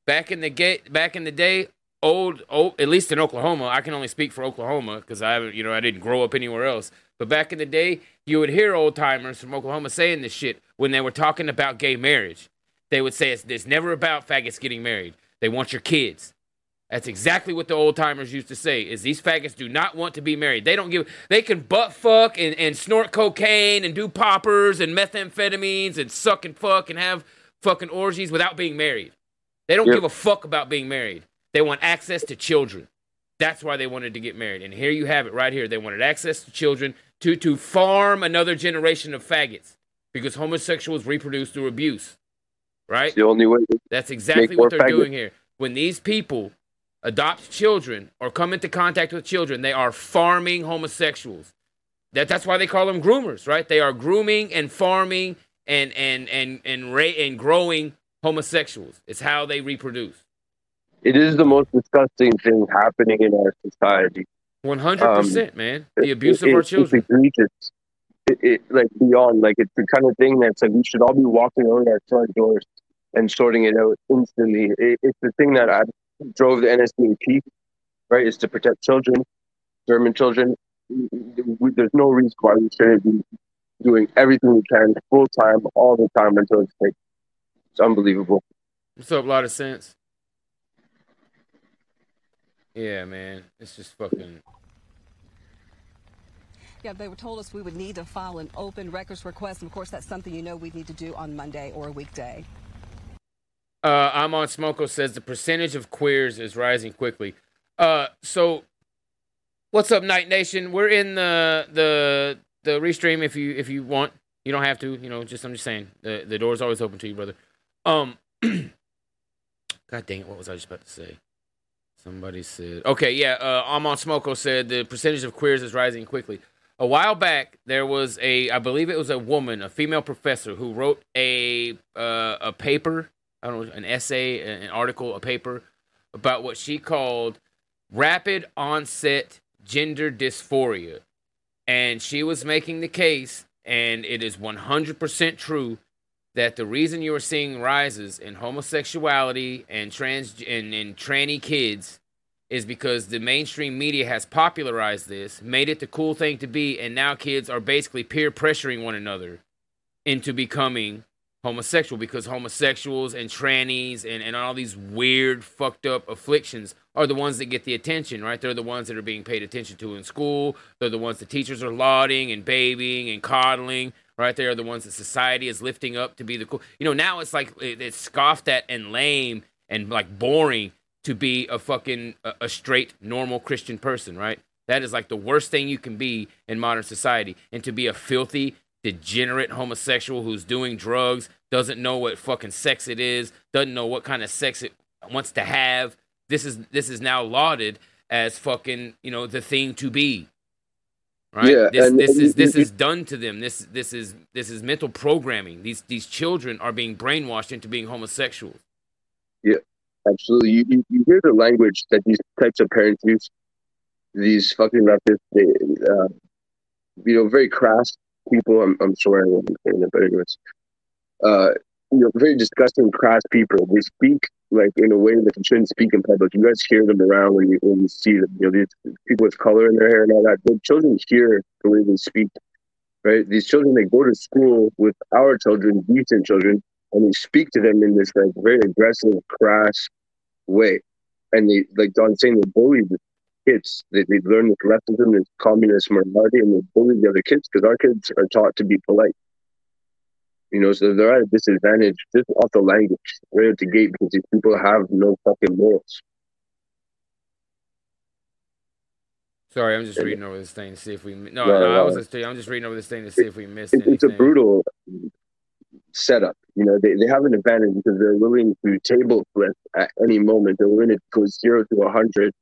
back in the gate, back in the day, old, old, at least in Oklahoma, I can only speak for Oklahoma because I haven't, you know, I didn't grow up anywhere else. But back in the day, you would hear old timers from Oklahoma saying this shit when they were talking about gay marriage. They would say it's, it's never about faggots getting married. They want your kids. That's exactly what the old timers used to say. Is these faggots do not want to be married. They don't give. They can butt fuck and, and snort cocaine and do poppers and methamphetamines and suck and fuck and have fucking orgies without being married. They don't Yep. give a fuck about being married. They want access to children. That's why they wanted to get married. And here you have it right here. They wanted access to children to to farm another generation of faggots because homosexuals reproduce through abuse. Right? It's the only way. That's exactly what they're faggots. doing here. When these people adopt children or come into contact with children, they are farming homosexuals. That that's why they call them groomers, right? They are grooming and farming and and and and ra- and growing homosexuals. It's how they reproduce. It is the most disgusting thing happening in our society. One hundred percent, um, man. The abuse of It- our it- children. It's egregious. It, it, like beyond, like it's the kind of thing that's like we should all be walking out our front doors and sorting it out instantly. It, it's the thing that I drove the NSDAP, right? Is to protect children, German children. We, there's no reason why we shouldn't be doing everything we can full time, all the time until it's safe. It's unbelievable. What's up, lot of sense? Yeah, man. It's just fucking. Yeah, they were told us we would need to file an open records request. And of course, that's something you know we need to do on Monday or a weekday. Uh, I'm on Smoko says the percentage of queers is rising quickly. Uh, so what's up, Night Nation? We're in the the the restream if you if you want. You don't have to. You know, just I'm just saying the the door's always open to you, brother. Um, God dang it, what was I just about to say? Somebody said, okay, yeah. Uh, I'm on Smoko said the percentage of queers is rising quickly. A while back, there was a, I believe it was a woman, a female professor, who wrote a uh, a paper, I don't know, an essay, an article, a paper about what she called rapid onset gender dysphoria, and she was making the case, and it is 100% true that the reason you are seeing rises in homosexuality and trans and, and tranny kids is because the mainstream media has popularized this, made it the cool thing to be, and now kids are basically peer pressuring one another into becoming homosexual because homosexuals and trannies and, and all these weird, fucked up afflictions are the ones that get the attention, right? They're the ones that are being paid attention to in school. They're the ones the teachers are lauding and babying and coddling, right? They are the ones that society is lifting up to be the cool. You know, now it's like it- it's scoffed at and lame and like boring to be a fucking a, a straight normal Christian person, right? That is like the worst thing you can be in modern society, and to be a filthy, degenerate homosexual who's doing drugs, doesn't know what fucking sex it is, doesn't know what kind of sex it wants to have. This is this is now lauded as fucking you know the thing to be. Right. Yeah, this and- this and is this you- is done to them. This this is this is mental programming. These these children are being brainwashed into being homosexuals. Yeah, absolutely. You, you, you hear the language that these types of parents use. These fucking leftists, they, uh, you know, very crass people. I'm, I'm swearing when I'm saying it, but anyways, uh, you know, very disgusting, crass people. They speak like in a way that you shouldn't speak in public. You guys hear them around when you when you see them. You know, these people with color in their hair and all that. The children hear the way they speak. Right? These children they go to school with our children, decent children, and they speak to them in this like very aggressive, crass way. And they, like Don's saying, they bully the kids. They, they learn this leftism, this communist morality, and they bully the other kids because our kids are taught to be polite. You know, so they're at a disadvantage just off the language right at the gate because these people have no fucking morals. Sorry, I'm just reading over this thing to see if we. No, no, No, I was just. I'm just reading over this thing to see if we missed It, anything. it's a brutal setup. You know, they, they have an advantage because they're willing to table flip at any moment. They're willing to go zero to a hundred,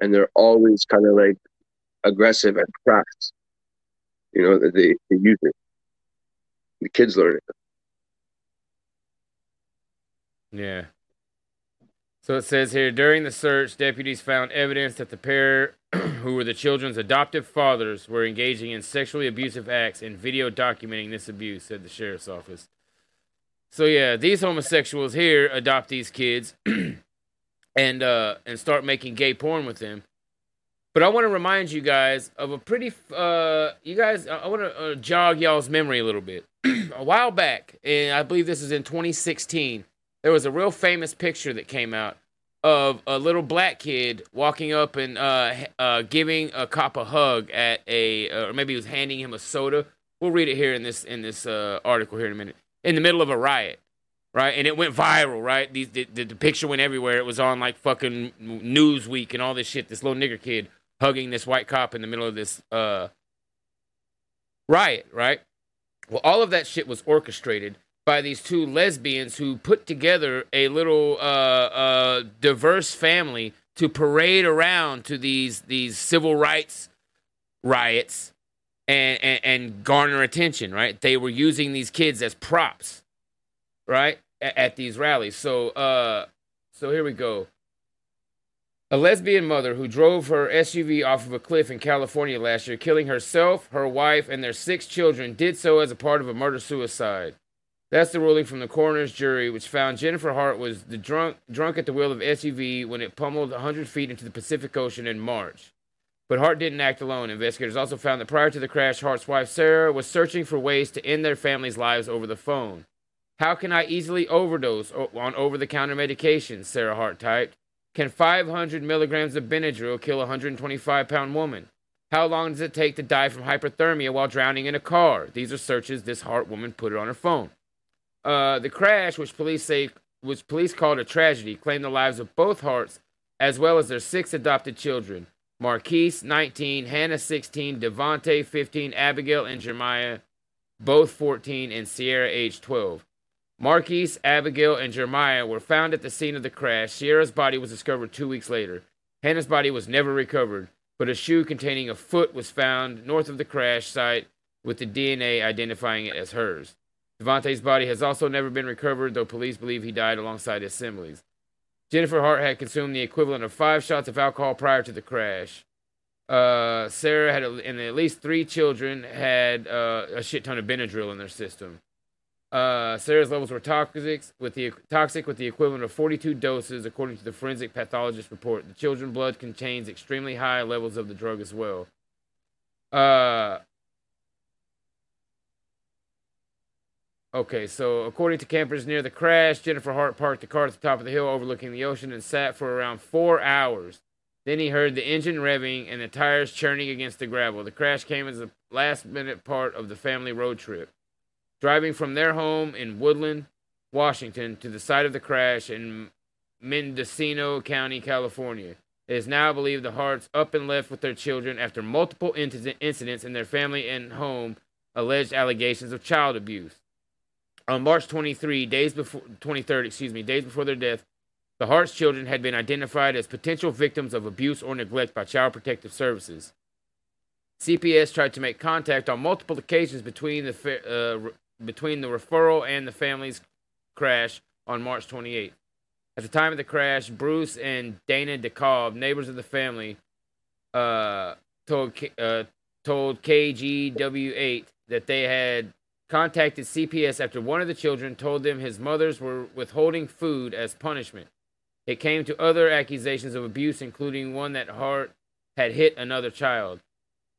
and they're always kind of like aggressive and crass. You know, that they, they use it. The kids learn it. Yeah. So it says here during the search, deputies found evidence that the pair, who were the children's adoptive fathers, were engaging in sexually abusive acts and video documenting this abuse, said the sheriff's office. So yeah, these homosexuals here adopt these kids and uh and start making gay porn with them. But I want to remind you guys of a pretty uh you guys I want to uh, jog y'all's memory a little bit. a while back, and I believe this is in 2016, there was a real famous picture that came out of a little black kid walking up and uh, uh, giving a cop a hug at a, uh, or maybe he was handing him a soda. We'll read it here in this in this uh, article here in a minute. In the middle of a riot, right? And it went viral, right? These the, the, the picture went everywhere. It was on like fucking Newsweek and all this shit. This little nigger kid hugging this white cop in the middle of this uh, riot, right? Well, all of that shit was orchestrated by these two lesbians who put together a little uh, uh, diverse family to parade around to these these civil rights riots and, and and garner attention. Right? They were using these kids as props, right, at, at these rallies. So, uh, so here we go. A lesbian mother who drove her SUV off of a cliff in California last year, killing herself, her wife, and their six children, did so as a part of a murder suicide. That's the ruling from the coroner's jury, which found Jennifer Hart was the drunk drunk at the wheel of SUV when it pummeled 100 feet into the Pacific Ocean in March. But Hart didn't act alone. Investigators also found that prior to the crash, Hart's wife Sarah was searching for ways to end their family's lives over the phone. How can I easily overdose on over the counter medications? Sarah Hart typed. Can 500 milligrams of Benadryl kill a 125 pound woman? How long does it take to die from hypothermia while drowning in a car? These are searches this Hart woman put on her phone. Uh, the crash, which police say which police called a tragedy, claimed the lives of both Harts as well as their six adopted children. Markis, 19, Hannah, 16, Devonte, 15, Abigail and Jeremiah, both 14, and Ciera, age 12. Markis, Abigail, and Jeremiah were found at the scene of the crash. Ciera's body was discovered two weeks later. Hannah's body was never recovered, but a shoe containing a foot was found north of the crash site with the DNA identifying it as hers. Devonte's body has also never been recovered, though police believe he died alongside his siblings. Jennifer Hart had consumed the equivalent of five shots of alcohol prior to the crash. Uh, Sarah had, and at least three children had uh, a shit ton of Benadryl in their system. Uh, Sarah's levels were toxic with the toxic with the equivalent of 42 doses, according to the forensic pathologist report. The children's blood contains extremely high levels of the drug as well. Uh, okay, so according to campers near the crash, Jennifer Hart parked the car at the top of the hill overlooking the ocean and sat for around four hours. Then he heard the engine revving and the tires churning against the gravel. The crash came as a last minute part of the family road trip driving from their home in Woodland, Washington, to the site of the crash in Mendocino County, California. It is now believed the Harts up and left with their children after multiple incidents in their family and home alleged allegations of child abuse. On March 23, days before 23rd, excuse me, days before their death, the Harts' children had been identified as potential victims of abuse or neglect by Child Protective Services. CPS tried to make contact on multiple occasions between the uh, between the referral and the family's crash on March 28th. At the time of the crash, Bruce and Dana DeKalb, neighbors of the family, uh, told uh, told KGW8 that they had contacted CPS after one of the children told them his mothers were withholding food as punishment. It came to other accusations of abuse, including one that Hart had hit another child.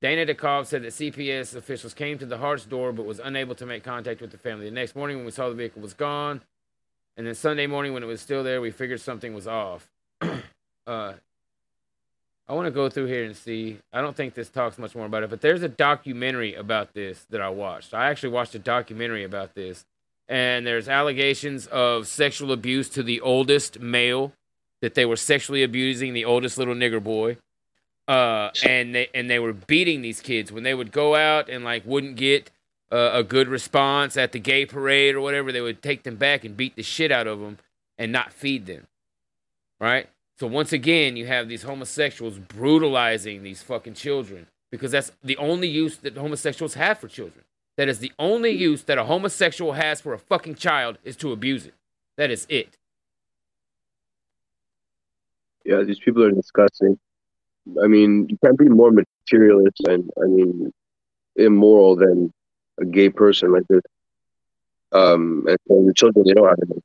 Dana DeKalb said that CPS officials came to the Hart's door but was unable to make contact with the family. The next morning, when we saw the vehicle was gone, and then Sunday morning when it was still there, we figured something was off. uh, I want to go through here and see. I don't think this talks much more about it, but there's a documentary about this that I watched. I actually watched a documentary about this, and there's allegations of sexual abuse to the oldest male, that they were sexually abusing the oldest little nigger boy uh, and they and they were beating these kids when they would go out and like wouldn't get uh, a good response at the gay parade or whatever. They would take them back and beat the shit out of them and not feed them. Right. So once again, you have these homosexuals brutalizing these fucking children because that's the only use that homosexuals have for children. That is the only use that a homosexual has for a fucking child is to abuse it. That is it. Yeah, these people are disgusting. I mean, you can't be more materialist and I mean immoral than a gay person like this. Um, and so the children they don't have any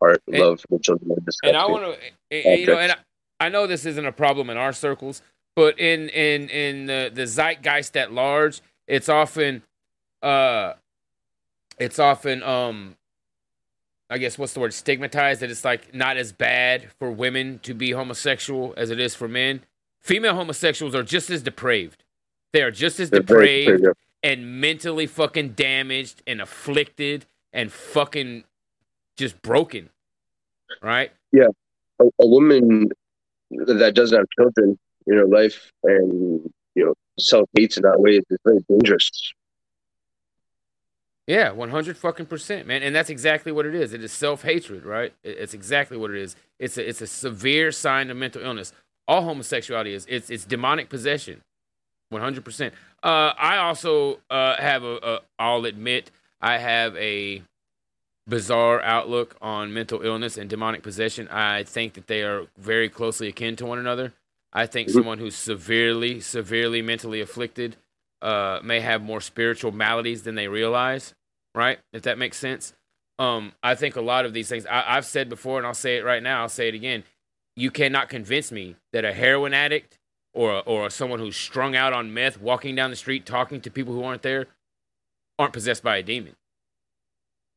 heart, And- love for the children. And I want to, you know, and I, I know this isn't a problem in our circles, but in in in the the zeitgeist at large, it's often, uh, it's often um, I guess what's the word stigmatized that it's like not as bad for women to be homosexual as it is for men. Female homosexuals are just as depraved. They are just as They're depraved and mentally fucking damaged and afflicted and fucking just broken. Right? a, a woman that doesn't have children in her life and you know self hates in that way is very dangerous. Yeah, one hundred fucking percent, man, and that's exactly what it is. It is self hatred, right? It's exactly what it is. It's a it's a severe sign of mental illness. All homosexuality is it's it's demonic possession, one hundred percent. Uh, I also uh have a, a I'll admit I have a bizarre outlook on mental illness and demonic possession. I think that they are very closely akin to one another. I think Mhm. someone who's severely, severely mentally afflicted uh, may have more spiritual maladies than they realize, right? If that makes sense. Um, I think a lot of these things I, I've said before, and I'll say it right now. I'll say it again. You cannot convince me that a heroin addict or or someone who's strung out on meth, walking down the street talking to people who aren't there, aren't possessed by a demon.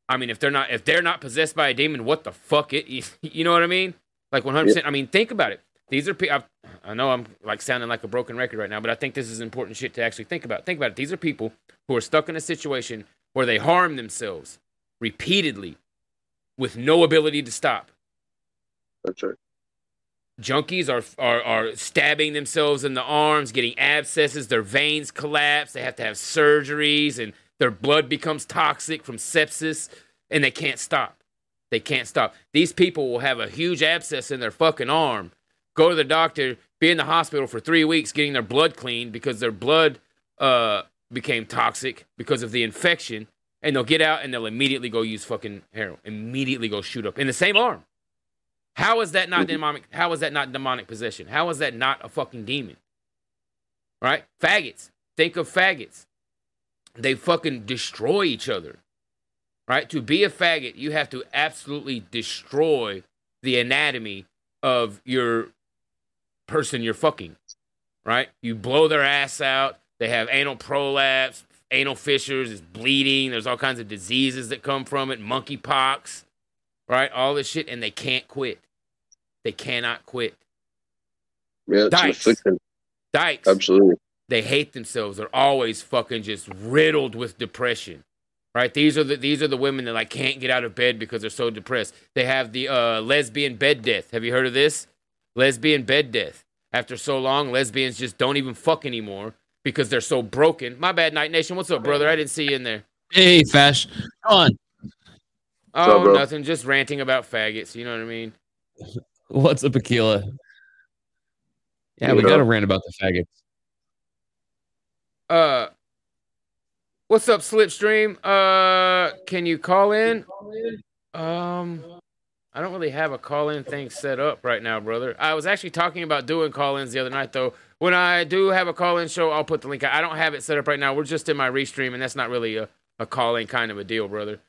I mean, if they're not if they're not possessed by a demon, what the fuck it? You know what I mean? Like 100. percent I mean, think about it. These are people. I know I'm like sounding like a broken record right now, but I think this is important shit to actually think about. Think about it. These are people who are stuck in a situation where they harm themselves repeatedly with no ability to stop. That's right. Junkies are, are are stabbing themselves in the arms, getting abscesses, their veins collapse, they have to have surgeries, and their blood becomes toxic from sepsis, and they can't stop. They can't stop. These people will have a huge abscess in their fucking arm, go to the doctor, be in the hospital for three weeks getting their blood cleaned because their blood uh, became toxic because of the infection, and they'll get out and they'll immediately go use fucking heroin, immediately go shoot up in the same arm. How is that not demonic? How is that not demonic possession? How is that not a fucking demon? Right? Faggots. Think of faggots. They fucking destroy each other. Right? To be a faggot, you have to absolutely destroy the anatomy of your person you're fucking. Right? You blow their ass out. They have anal prolapse, anal fissures, it's bleeding. There's all kinds of diseases that come from it, monkeypox, right? All this shit, and they can't quit. They cannot quit. Yeah, it's Dykes. Dykes, Absolutely. they hate themselves. They're always fucking just riddled with depression. Right? These are the these are the women that like can't get out of bed because they're so depressed. They have the uh, lesbian bed death. Have you heard of this? Lesbian bed death. After so long, lesbians just don't even fuck anymore because they're so broken. My bad, Night Nation. What's up, brother? I didn't see you in there. Hey, Fash. Come on. Oh, up, nothing. Just ranting about faggots. You know what I mean? What's up, Aquila? Yeah, we got to rant about the faggots. Uh, what's up, Slipstream? Uh, can you call in? Um, I don't really have a call in thing set up right now, brother. I was actually talking about doing call ins the other night, though. When I do have a call in show, I'll put the link. out. I don't have it set up right now. We're just in my restream, and that's not really a, a call in kind of a deal, brother.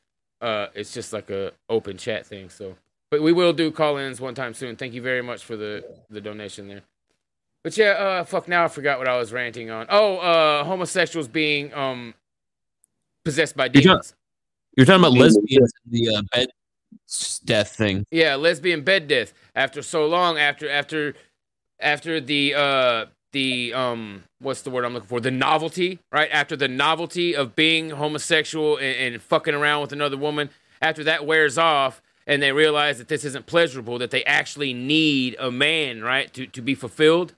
Uh, it's just like a open chat thing. So, but we will do call ins one time soon. Thank you very much for the the donation there. But yeah, uh, fuck. Now I forgot what I was ranting on. Oh, uh, homosexuals being um possessed by You're talking- demons. You're talking about lesbians and the uh, bed death thing. Yeah, lesbian bed death. After so long, after after after the uh the um what's the word I'm looking for? The novelty, right? After the novelty of being homosexual and, and fucking around with another woman, after that wears off and they realize that this isn't pleasurable, that they actually need a man, right, to, to be fulfilled,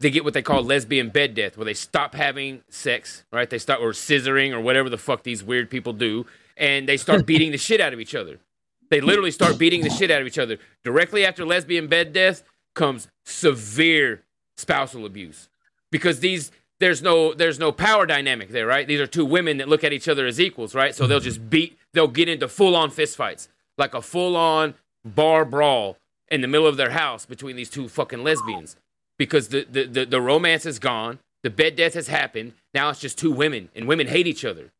they get what they call lesbian bed death, where they stop having sex, right? They stop or scissoring or whatever the fuck these weird people do, and they start beating the shit out of each other. They literally start beating the shit out of each other. Directly after lesbian bed death comes severe spousal abuse because these there's no there's no power dynamic there, right? These are two women that look at each other as equals, right? So they'll mm-hmm. just beat they'll get into full on fist fights, like a full on bar brawl in the middle of their house between these two fucking lesbians because the the the, the romance is gone, the bed death has happened. Now it's just two women, and women hate each other.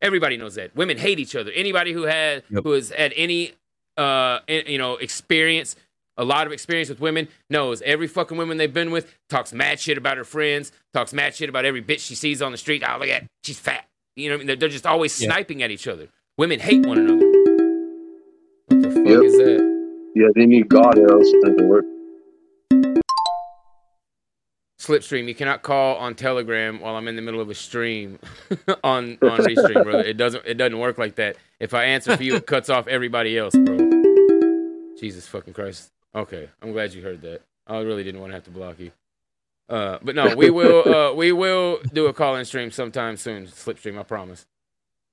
Everybody knows that women hate each other. Anybody who had Yep. who has had any uh in- you know experience a lot of experience with women knows every fucking woman they've been with talks mad shit about her friends talks mad shit about every bitch she sees on the street oh look at she's fat you know what I mean? they're, they're just always Yeah. sniping at each other women hate one another what the fuck Yep. is that Yeah, they need God or else it doesn't work. Slipstream, you cannot call on Telegram while I'm in the middle of a stream on on Restream, brother. It doesn't it doesn't work like that. If I answer for you, it cuts off everybody else, bro. Jesus fucking Christ. Okay, I'm glad you heard that. I really didn't want to have to block you. Uh, but no, we will uh, we will do a call in stream sometime soon. Slipstream, I promise.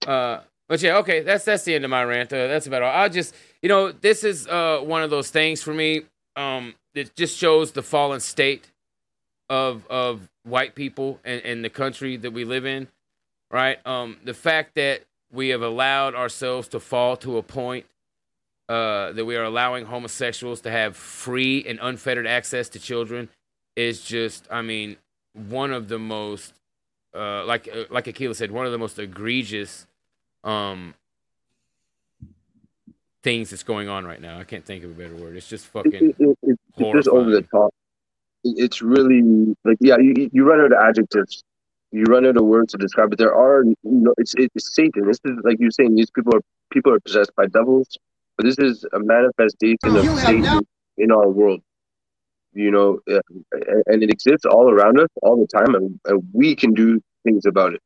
Uh, but yeah, okay, that's that's the end of my rant. Uh, that's about all. I just, you know, this is uh, one of those things for me. Um, it just shows the fallen state of of white people and, and the country that we live in, right? Um, the fact that we have allowed ourselves to fall to a point uh, that we are allowing homosexuals to have free and unfettered access to children is just, I mean, one of the most, uh, like uh, like Aquila said, one of the most egregious um, things that's going on right now. I can't think of a better word. It's just fucking it, it, it's just over the top. it's really like yeah, you, you run out of adjectives, you run out of words to describe it. There are you know, it's it's Satan. This is like you're saying. These people are people are possessed by devils, but this is a manifestation of Satan now- in our world. You know, uh, and- and it exists all around us all the time, and, and we can do things about it.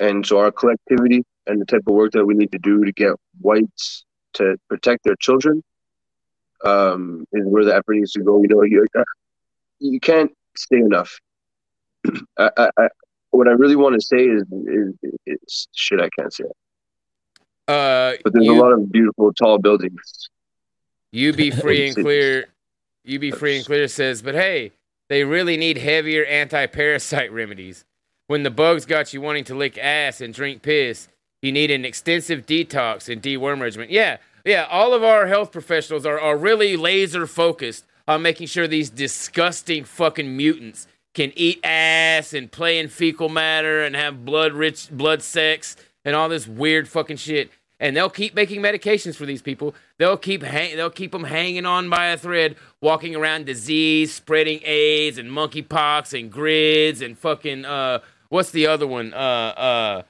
And so our collectivity and the type of work that we need to do to get whites to protect their children um, is where the effort needs to go. You know, you you can't say enough. I, I, I, what I really want to say is, is, is shit. I can't say it. Uh, But there's you, a lot of beautiful tall buildings. you be free and clear. You be free and clear says, but hey, they really need heavier anti-parasite remedies. When the bugs got you wanting to lick ass and drink piss, you need an extensive detox and deworm regimen. Yeah, yeah. All of our health professionals are, are really laser focused on making sure these disgusting fucking mutants can eat ass and play in fecal matter and have blood rich blood sex and all this weird fucking shit. And they'll keep making medications for these people. They'll keep hang- they'll keep them hanging on by a thread, walking around disease, spreading AIDS and monkeypox and grids and fucking uh what's the other one? Uh uh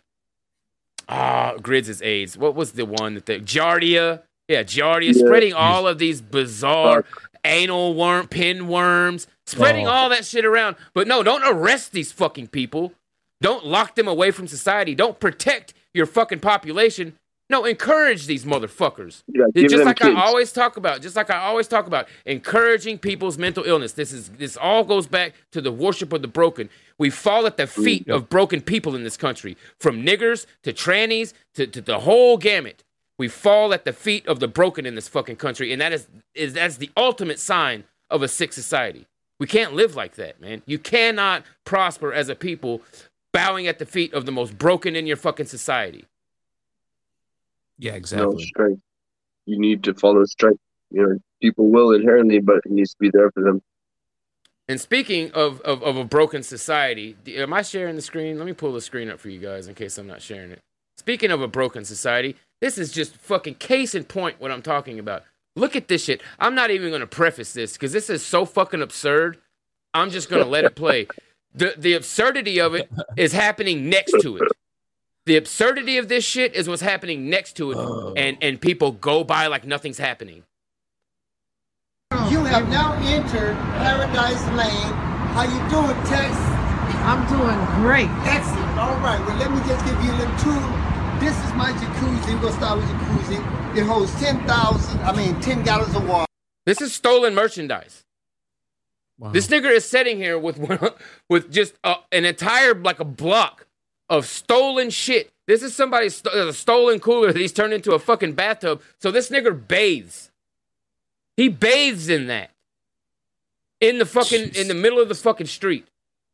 ah grids is AIDS. What was the one that the Giardia? Yeah, Giardia, Yeah. spreading all of these bizarre anal worm, pinworms, spreading Oh. all that shit around. But no, don't arrest these fucking people. Don't lock them away from society. Don't protect your fucking population. No, encourage these motherfuckers. Yeah, just like kids. I always talk about, just like I always talk about, encouraging people's mental illness. This is this all goes back to the worship of the broken. We fall at the feet of broken people in this country, from niggers to trannies to, to the whole gamut. We fall at the feet of the broken in this fucking country, and that is is that's the ultimate sign of a sick society. We can't live like that, man. You cannot prosper as a people bowing at the feet of the most broken in your fucking society. Yeah, No exactly. strength. You need to follow strength. You know, people will inherently, but it needs to be there for them. And speaking of, of, of a broken society, am I sharing the screen? Let me pull the screen up for you guys in case I'm not sharing it. Speaking of a broken society, this is just fucking case in point what I'm talking about. Look at this shit. I'm not even to preface this because this is so fucking absurd. I'm just to let it play. The, the absurdity of it is happening next to it. The absurdity of this shit is what's happening next to it, and, and people go by like nothing's happening. You have now entered Paradise Lane. How you doing, Tex? I'm doing great. Excellent. All right. Well, let me just give you a little tour. This is my jacuzzi. We're gonna start with jacuzzi. It holds ten thousand. I mean, ten gallons of water. This is stolen merchandise. This nigger is sitting here with with just a, an entire like a block of stolen shit. This is somebody's st- uh, a stolen cooler that he's turned into a fucking bathtub. So this nigger bathes. He bathes in that. In the fucking in the middle of the fucking street.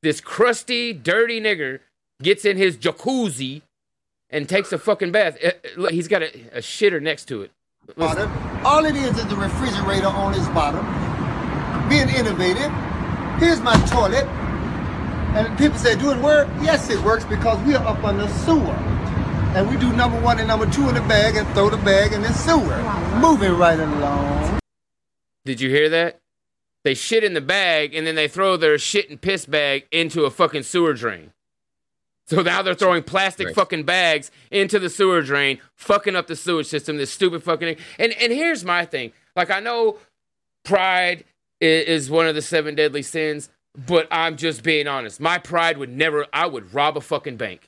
This crusty, dirty nigger gets in his jacuzzi and takes a fucking bath. Eh, look, he's got a, a shitter next to it. Water. All it is is the refrigerator on its bottom. Being innovative. Here's my toilet. And people say, do it work? Yes, it works because we are up on the sewer. And we do number one and number two in the bag and throw the bag in the sewer. Moving right along. Did you hear that? They shit in the bag and then they throw their shit and piss bag into a fucking sewer drain. So now they're throwing plastic Right. fucking bags into the sewer drain, fucking up the sewage system. This stupid fucking. And and here's my thing. Like I know, pride is one of the seven deadly sins, but I'm just being honest. My pride would never. I would rob a fucking bank.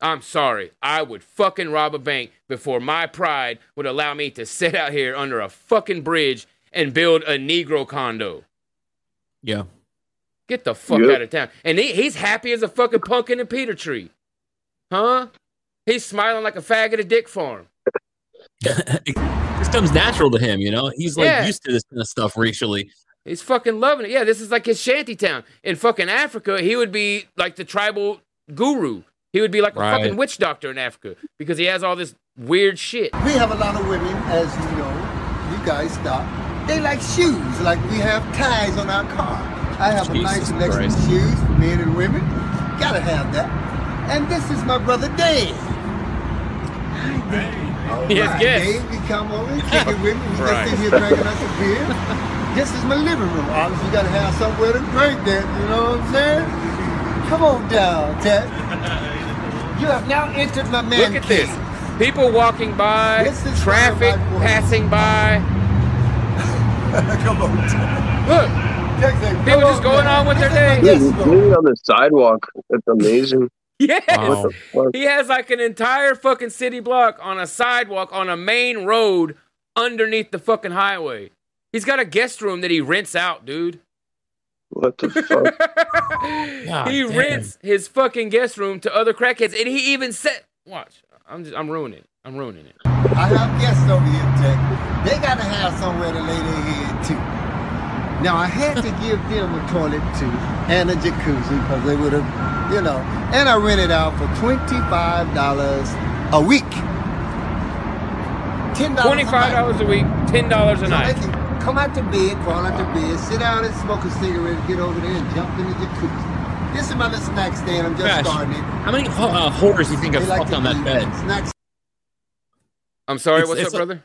I'm sorry. I would fucking rob a bank before my pride would allow me to sit out here under a fucking bridge and build a Negro condo. Yeah. Get the fuck Yep. out of town. And he, he's happy as a fucking pumpkin in Peter Tree. Huh? He's smiling like a fag at a dick farm. this comes natural to him, you know? He's like Yeah. used to this kind of stuff racially. He's fucking loving it. Yeah, this is like his shanty town. In fucking Africa, he would be like the tribal guru. He would be like a Right. fucking witch doctor in Africa because he has all this weird shit. We have a lot of women, as you know, you guys stop. They like shoes, like we have ties on our car. I have a nice selection of shoes for men and women. Gotta have that. And this is my brother Dave. Hi, Dave. All Yes, right, yes. Dave, you come over and kick it with me. We Right. just sit here drinking us a beer. This is my living room. Obviously, you gotta have somewhere to drink that. You know what I'm saying? Come on down, Ted. You have now entered my man Look at cave. this. People walking by, This is traffic where my voice- passing by. Come on. Look, people just going on with their day. Dude, living on the sidewalk. That's amazing. Yeah. What the fuck? He has like an entire fucking city block on a sidewalk on a main road underneath the fucking highway. He's got a guest room that he rents out, dude. What the fuck? he damn. rents his fucking guest room to other crackheads, and he even said, "Watch, I'm just, I'm ruining it. I'm ruining it." I have guests over here, Tech. They gotta have somewhere to lay their head too. Now I had to give them a toilet too and a jacuzzi because they would have, you know. And I rented out for twenty-five dollars a week. Ten dollars. Twenty-five dollars a week, ten dollars a So night. They can come out to bed, crawl out to bed, sit down and smoke a cigarette, get over there and jump in the jacuzzi. This is my little snack stand. I'm just Gosh, starting it. How many ho- uh, whores do you think have They like fucked on that bed? Snacks. I'm sorry. It's- what's it's up, like- brother?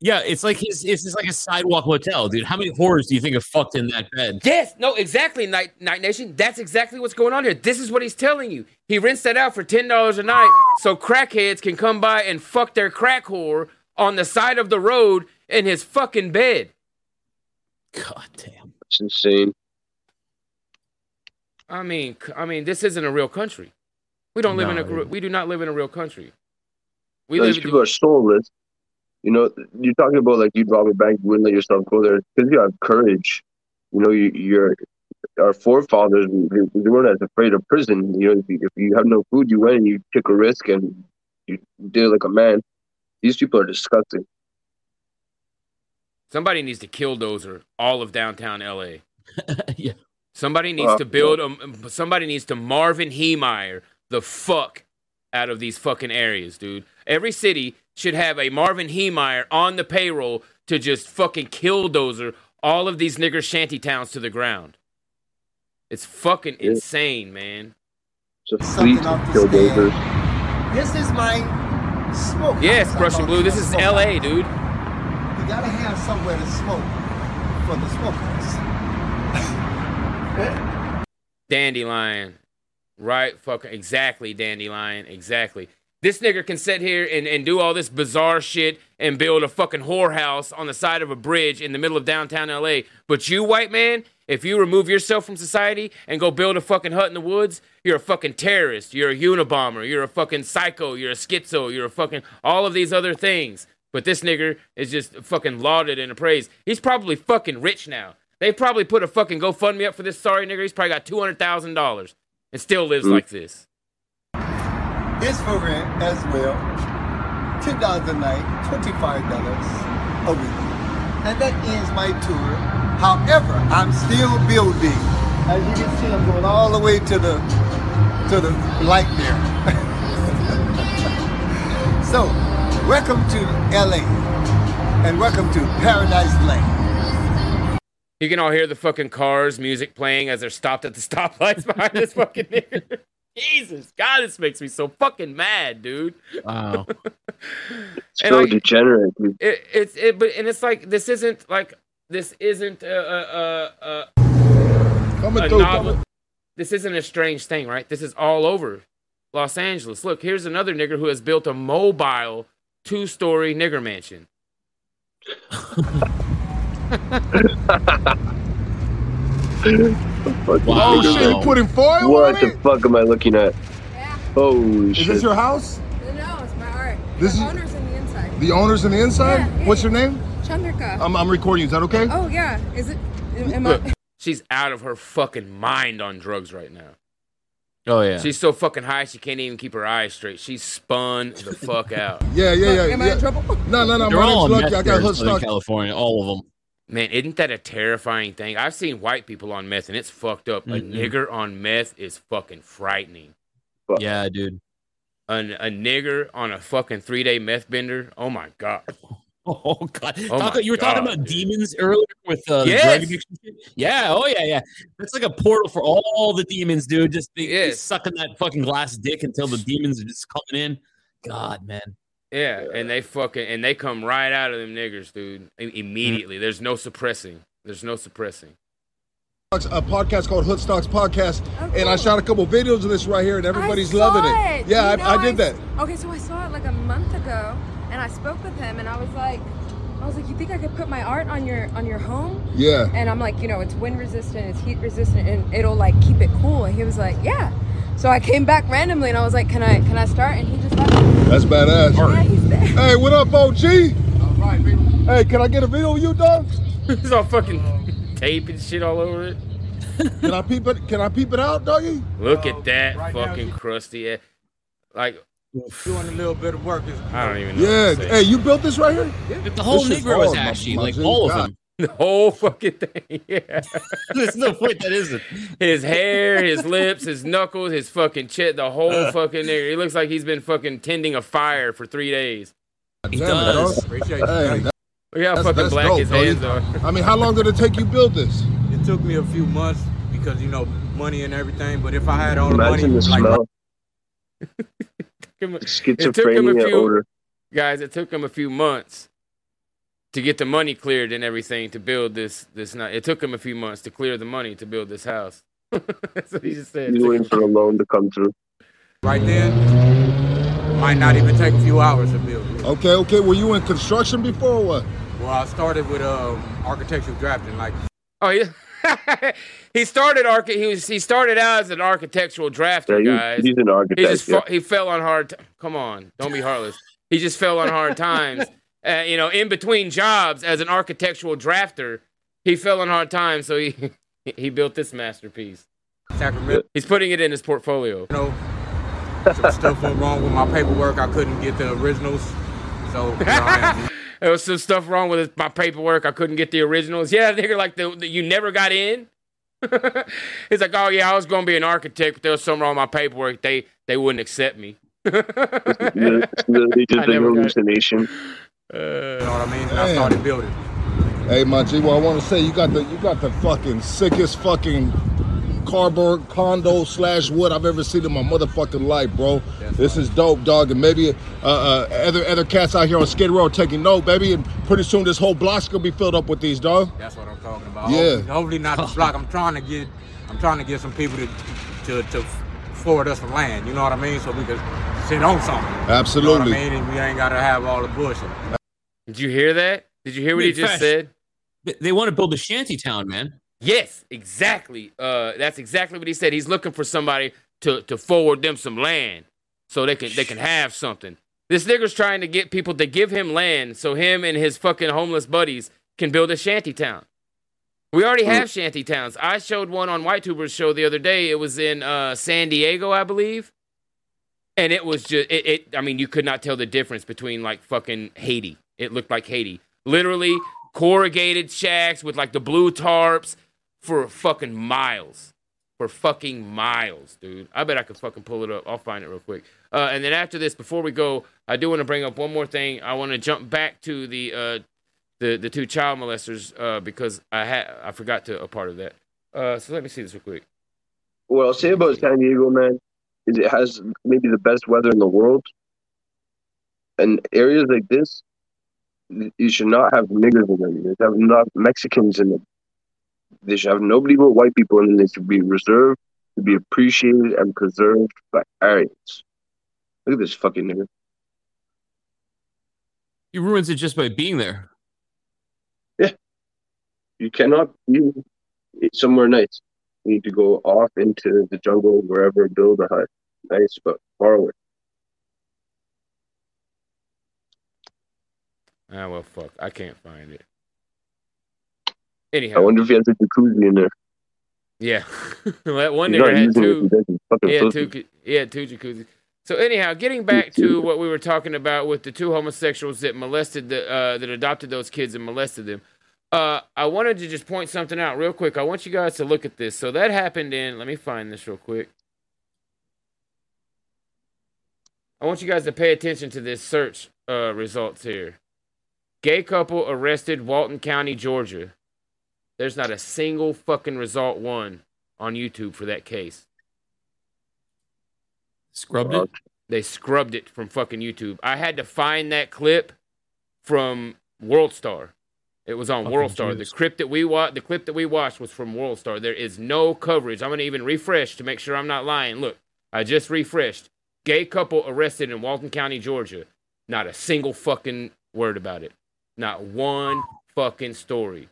Yeah, it's like his. It's just like a sidewalk hotel, dude. How many whores do you think have fucked in that bed? Yes, no, exactly, Night Night Nation. That's exactly what's going on here. This is what he's telling you. He rents that out for ten dollars a night, so crackheads can come by and fuck their crack whore on the side of the road in his fucking bed. God damn. It's insane. I mean, I mean, this isn't a real country. We don't live in a. No, We do not live in a real country. We These live. people are soulless. You know, you're talking about like you'd rob a bank, you wouldn't let yourself go there because you have courage. You know, you, you're our forefathers. They weren't as afraid of prison. You know, if you, if you have no food, you went and you took a risk and you did it like a man. These people are disgusting. Somebody needs to kill Dozer all of downtown LA. yeah. Somebody needs Uh, to build a. Somebody needs to Marvin Heemeyer the fuck out of these fucking areas, dude. Every city should have a Marvin Heemeyer on the payroll to just fucking kill Dozer all of these nigger shanty towns to the ground. It's fucking Yeah. insane, man. It's a fleet Something kill stand. dozers. This is my smoke. Yes, house. I Prussian Blue. This is L.A., dude. Gotta have somewhere to smoke for the smokers. Dandelion. Right? Fucking exactly, Dandelion. Exactly. This nigger can sit here and, and do all this bizarre shit and build a fucking whorehouse on the side of a bridge in the middle of downtown LA. But you, white man, if you remove yourself from society and go build a fucking hut in the woods, you're a fucking terrorist. You're a Unabomber. You're a fucking psycho. You're a schizo. You're a fucking all of these other things. But this nigger is just fucking lauded and appraised. He's probably fucking rich now. They probably put a fucking GoFundMe up for this sorry nigger. He's probably got two hundred thousand dollars and still lives Mm. like this. This program as well, ten dollars a night, twenty-five dollars a week, and that ends my tour. However, I'm still building. As you can see, I'm going all the way to the to the light there. so, welcome to LA, and welcome to Paradise Lane. You can all hear the fucking cars music playing as they're stopped at the stoplights behind this fucking nigger. Jesus, God, this makes me so fucking mad, dude. Wow. And So like- degenerate. dude. It, it's it, but and it's like this isn't like this isn't a a a, Coming a through, novel. This isn't a strange thing, right? This is all over Los Angeles. Look, here's another nigger who has built a mobile two-story nigger mansion. What the Oh fuck shit, you putting foil What on the it? fuck am I looking at? Holy Is shit. Is this your house? No, it's my art. This the is- owner's in the inside. The owner's in the inside? Yeah, yeah. What's your name? Chandrika. I'm, I'm recording. Is that okay? oh yeah. Is it? Am Look, I? she's out of her fucking mind on drugs right now. Oh yeah. She's so fucking high she can't even keep her eyes straight. She's spun the fuck out. Yeah, yeah, yeah. Am I in trouble? No, no, no. They're My all name's Lucky. meth I got there in hood Southern stock. California, all of them. Man, isn't that a terrifying thing? I've seen white people on meth and it's fucked up. A Mhm. nigger on meth is fucking frightening. Yeah, dude. A, a nigger on a fucking three day meth bender. Oh my god. Oh god! Oh Talk- you were talking about dude. demons earlier with uh, the Yes. drug addiction. shit? Yeah. Oh yeah, yeah. It's like a portal for all the demons, dude. Just be, be Yes. sucking that fucking glass dick until the demons are just coming in. God, man. Yeah, and they fucking and they come right out of them niggers, dude. i- Mm. Immediately. There's no suppressing. There's no suppressing. a podcast called Hood Stocks Podcast, and I shot a couple videos of this right here, and everybody's I saw loving it. it. Yeah, You know, I, I did that. Okay, so I saw it like a month ago, and I spoke with him, and I was like, I was like, you think I could put my art on your on your home? Yeah. And I'm like, you know, it's wind resistant, it's heat resistant, and it'll like keep it cool. And he was like, yeah. So I came back randomly, and I was like, can I can I start? And he just left. That's badass. Yeah, he's there. Hey, what up, OG? All right, baby. Hey, can I get a video of you, dog? It's all fucking tape and shit all over it. Can I peep it? Can I peep it out, doggy? Look at oh, that fucking crusty ass. Like doing a little bit of work. Is, I don't even know. Yeah. what to say. Hey, you built this right here? Yeah. The whole This Negro is hard, ashy, my like G. all of them. The whole fucking thing. Yeah. There's no point that isn't. His hair, his lips, his knuckles, his fucking chest, the whole Uh. fucking nigga. He looks like he's been fucking tending a fire for three days. He Damn it, does. dog. Appreciate you. Hey, that- Look how that's, fucking that's black dope, his doggy. hands are. I mean, how long did it take you build this? It took me a few months because you know money and everything. But if I had all the Imagine money, the like smell. Him- It took him a few odor. guys. It took him a few months to get the money cleared and everything to build this. This night. It took him a few months to clear the money to build this house. That's what he just said. He's waiting for a loan to come through. right then, might not even take a few hours to build. it. Okay, okay. Were you in construction before or what? Well, I started with um, architectural drafting, like Oh yeah. he started arch- he was he started out as an architectural drafter, Yeah, guys. he's, he's an He architect. just yeah. fa- he fell on hard. T- Come on, don't be heartless. He just fell on hard times. Uh, you know, in between jobs as an architectural drafter, he fell on hard times, so he he built this masterpiece. Sacramento. He's putting it in his portfolio. You know, some stuff went wrong with my paperwork. I couldn't get the originals, so here I am. There was some stuff wrong with my paperwork. I couldn't get the originals. Yeah, nigga, like the, the you never got in. He's like, oh yeah, I was gonna be an architect, but there was something wrong with my paperwork. They they wouldn't accept me. It's literally just I a never got- hallucination. Uh, you know what I mean? And I started building. Hey, my G, well, I want to say you got the you got the fucking sickest fucking cardboard condo slash wood I've ever seen in my motherfucking life, bro. this is dope, dog, and maybe uh, uh, other other cats out here on Skid Row taking note, baby, and pretty soon this whole block's gonna be filled up with these, dog. That's what I'm talking about. Yeah. Hopefully, hopefully not the block. I'm trying to get, I'm trying to get some people to, to, to forward us some land. You know what I mean? So we can sit on something. You know Absolutely. what I mean? And we ain't got to have all the bullshit. Did you hear that? Did you hear what he just fast. said? They- They want to build a shanty town, man. Yes, exactly. Uh, that's exactly what he said. He's looking for somebody to to forward them some land so they can they can have something. This nigga's trying to get people to give him land so him and his fucking homeless buddies can build a shanty town. We already have shanty towns. I showed one on White Tuber's show the other day. It was in uh, San Diego, I believe. And it was just it, it I mean, you could not tell the difference between like fucking Haiti. It looked like Haiti. Literally corrugated shacks with like the blue tarps for fucking miles. For fucking miles, dude. I bet I could fucking pull it up. I'll find it real quick. Uh, and then after this, before we go, I do want to bring up one more thing. I want to jump back to the uh, the the two child molesters uh, because I had I forgot to a part of that. Uh, so let me see this real quick. What I'll say about San Diego, man, is it has maybe the best weather in the world. And areas like this, you should not have niggers in them. You should have not Mexicans in them. They should have nobody but white people in them. They should be reserved to be appreciated and preserved by Aryans. Look at this fucking nigga. He ruins it just by being there. Yeah. You cannot be somewhere nice. You need to go off into the jungle, wherever, build a hut. Nice, but far away. Ah, well, fuck. I can't find it. I wonder if he has a jacuzzi in there. yeah. that one He's nigga had two. he does, he's fucking He had two. He had two jacuzzis. So anyhow, getting back to what we were talking about with the two homosexuals that molested the uh, that adopted those kids and molested them. Uh, I wanted to just point something out real quick. I want you guys to look at this. So that happened in. Let me find this real quick. I want you guys to pay attention to this search uh, results here. Gay couple arrested, Walton County, Georgia. There's not a single fucking result one on YouTube for that case. Scrubbed it. They scrubbed it from fucking YouTube. I had to find that clip from World Star. It was on Fucking World Star. The clip that we wa- the clip that we watched was from World Star. There is no coverage. I'm gonna even refresh to make sure I'm not lying. Look, I just refreshed. Gay couple arrested in Walton County, Georgia. Not a single fucking word about it. Not one fucking story.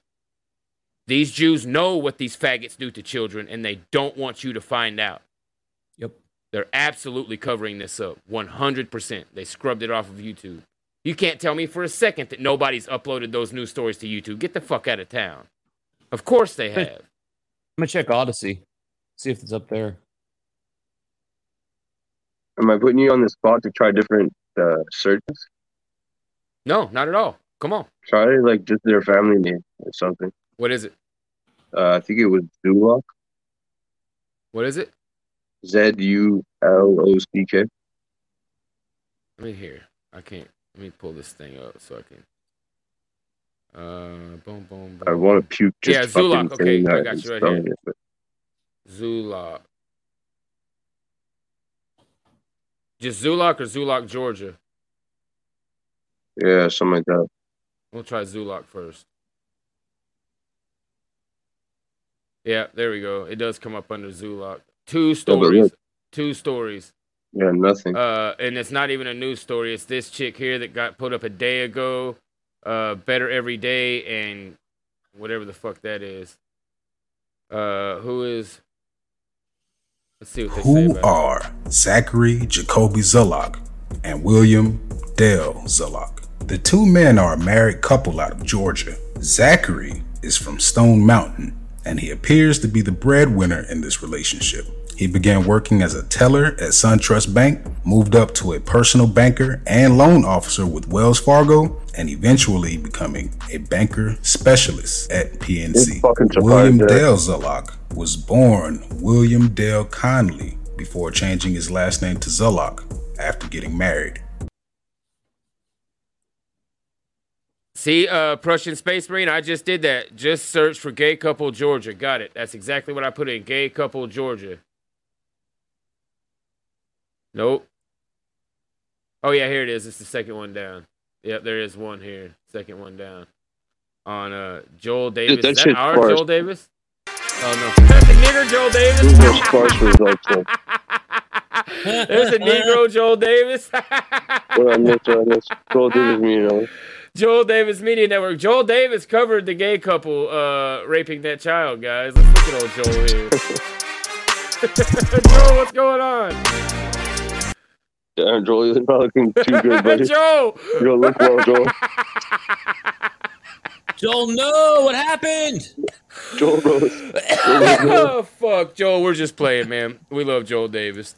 These Jews know what these faggots do to children, and they don't want you to find out. Yep. They're absolutely covering this up. 100%. They scrubbed it off of YouTube. You can't tell me for a second that nobody's uploaded those news stories to YouTube. Get the fuck out of town. Of course they have. I'm gonna check Odysee, see if it's up there. Am I putting you on the spot to try different uh, searches? No, not at all. Come on. Try like just their family name or something. What is it? Uh, I think it was Zulock. What is it? Z U L O C K. Let me hear. I can't. Let me pull this thing up so I can. Uh, boom, boom, boom. I want to puke just Yeah, Zulock. Okay, I got you right here. it, but- Zulock. Just Zulock or Zulock, Georgia? Yeah, something like that. We'll try Zulock first. Yeah, there we go. It does come up under Zulock. Two stories. look. Two stories. Yeah, nothing. Uh, and it's not even a news story. It's this chick here that got put up a day ago. Uh, better every day and whatever the fuck that is. Uh, who is? Let's see what they say Who about it. are Zachary Jacoby Zulock and William Dale Zulock? The two men are a married couple out of Georgia. Zachary is from Stone Mountain, and he appears to be the breadwinner in this relationship. He began working as a teller at SunTrust Bank, moved up to a personal banker and loan officer with Wells Fargo, and eventually becoming a banker specialist at PNC. William. Dale Zulock was born William Dale Conley before changing his last name to Zulock after getting married. See, uh, Prussian Space Marine, I just did that. Just search for gay couple Georgia. Got it. That's exactly what I put in. Gay couple Georgia. Nope. Oh yeah, here it is. It's the second one down. Yep, there is one here. Second one down. On uh Joel Davis. that Is that our sparse. Joel Davis? Oh no. That's a nigger Joel Davis. Those are sparse results. There's a Negro Joel Davis. What I missed, I missed. Through this meeting, though. Joel Davis Media Network. Joel Davis covered the gay couple uh, raping that child, guys. Let's look at old Joel here. Joel, what's going on? Damn, Joel, you're not looking too good, buddy. Joel! You don't look well, Joel. Joel, no, what happened? Joel Rose. oh, fuck. Joel, we're just playing, man. We love Joel Davis.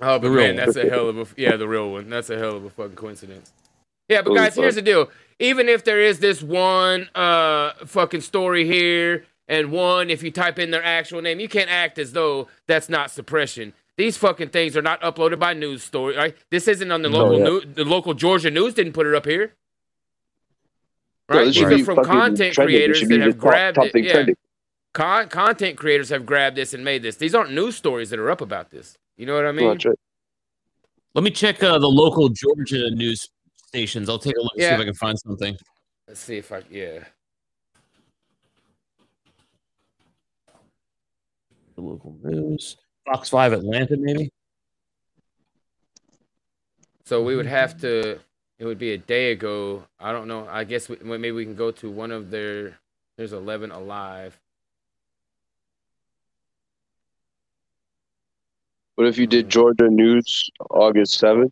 Oh, but The real man, one. that's a hell of a yeah, the real one. That's a hell of a fucking coincidence. Yeah, but guys, here's the deal. Even if there is this one uh fucking story here and one if you type in their actual name, you can't act as though that's not suppression. These fucking things are not uploaded by news story. Right? This isn't on the No, local yeah. news. The local Georgia news didn't put it up here. Right? this These should are from content creators that have grabbed top it. Yeah. Con- content creators have grabbed this and made this. These aren't news stories that are up about this. You know what I mean? Let me check uh, the local Georgia news stations. I'll take a look and see if I can find something. Let's see if I yeah. The local news. Fox 5 Atlanta, maybe? So we would have to. It would be a day ago. I don't know. I guess we, maybe we can go to one of their. There's 11 alive. What if you did Georgia News August 7th?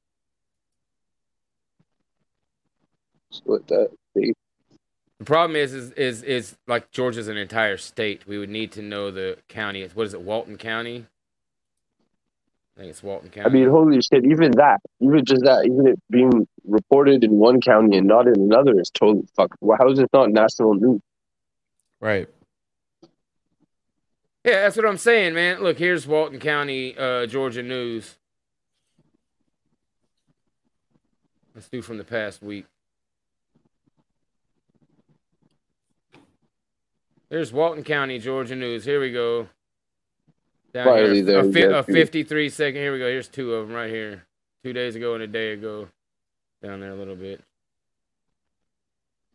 Split that. date. The problem is, is, is, is like Georgia's an entire state. We would need to know the county. What is it? Walton County. I think it's Walton County. I mean, holy shit, even that, even just that, even it being reported in one county and not in another is totally fucked. Well, How is it not national news? Right. Yeah, that's what I'm saying, man. Look, here's Walton County, uh, Georgia news. Let's do from the past week. There's Walton County, Georgia news. Here we go. Down Riley here, there, a, fi- a 53 second. Here we go. Here's two of them right here. Two days ago and a day ago. Down there a little bit.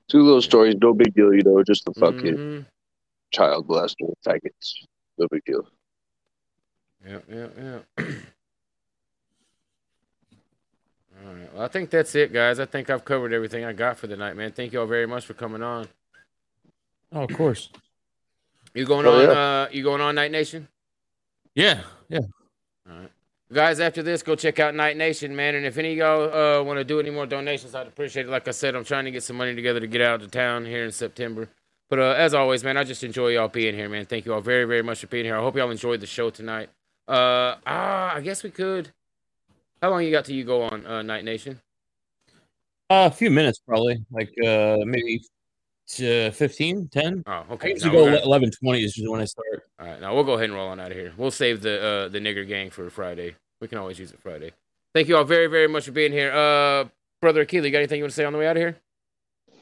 Two little stories, no big deal, you know, just a fucking Mhm. child molester faggots. No big deal. Yeah, yeah, yeah. All right. Well, I think that's it, guys. I think I've covered everything I got for the night, man. Thank you all very much for coming on. Oh, of course. You going Oh, on? yeah. Uh, you going on Night Nation? Yeah, yeah. All right. Guys, after this, go check out Night Nation, man. And if any of y'all uh, want to do any more donations, I'd appreciate it. Like I said, I'm trying to get some money together to get out of town here in September. But uh, as always, man, I just enjoy y'all being here, man. Thank you all very, very much for being here. I hope y'all enjoyed the show tonight. Uh, ah, I guess we could. How long you got till you go on uh, Night Nation? Uh, a few minutes probably, like uh maybe uh, 15, 10. Oh, I okay. usually No, go we're gonna- eleven twenty is usually when I start. All right, now we'll go ahead and roll on out of here. We'll save the uh, the nigger gang for Friday. We can always use it Friday. Thank you all very, very much for being here. Uh, brother Aquila, you got anything you want to say on the way out of here?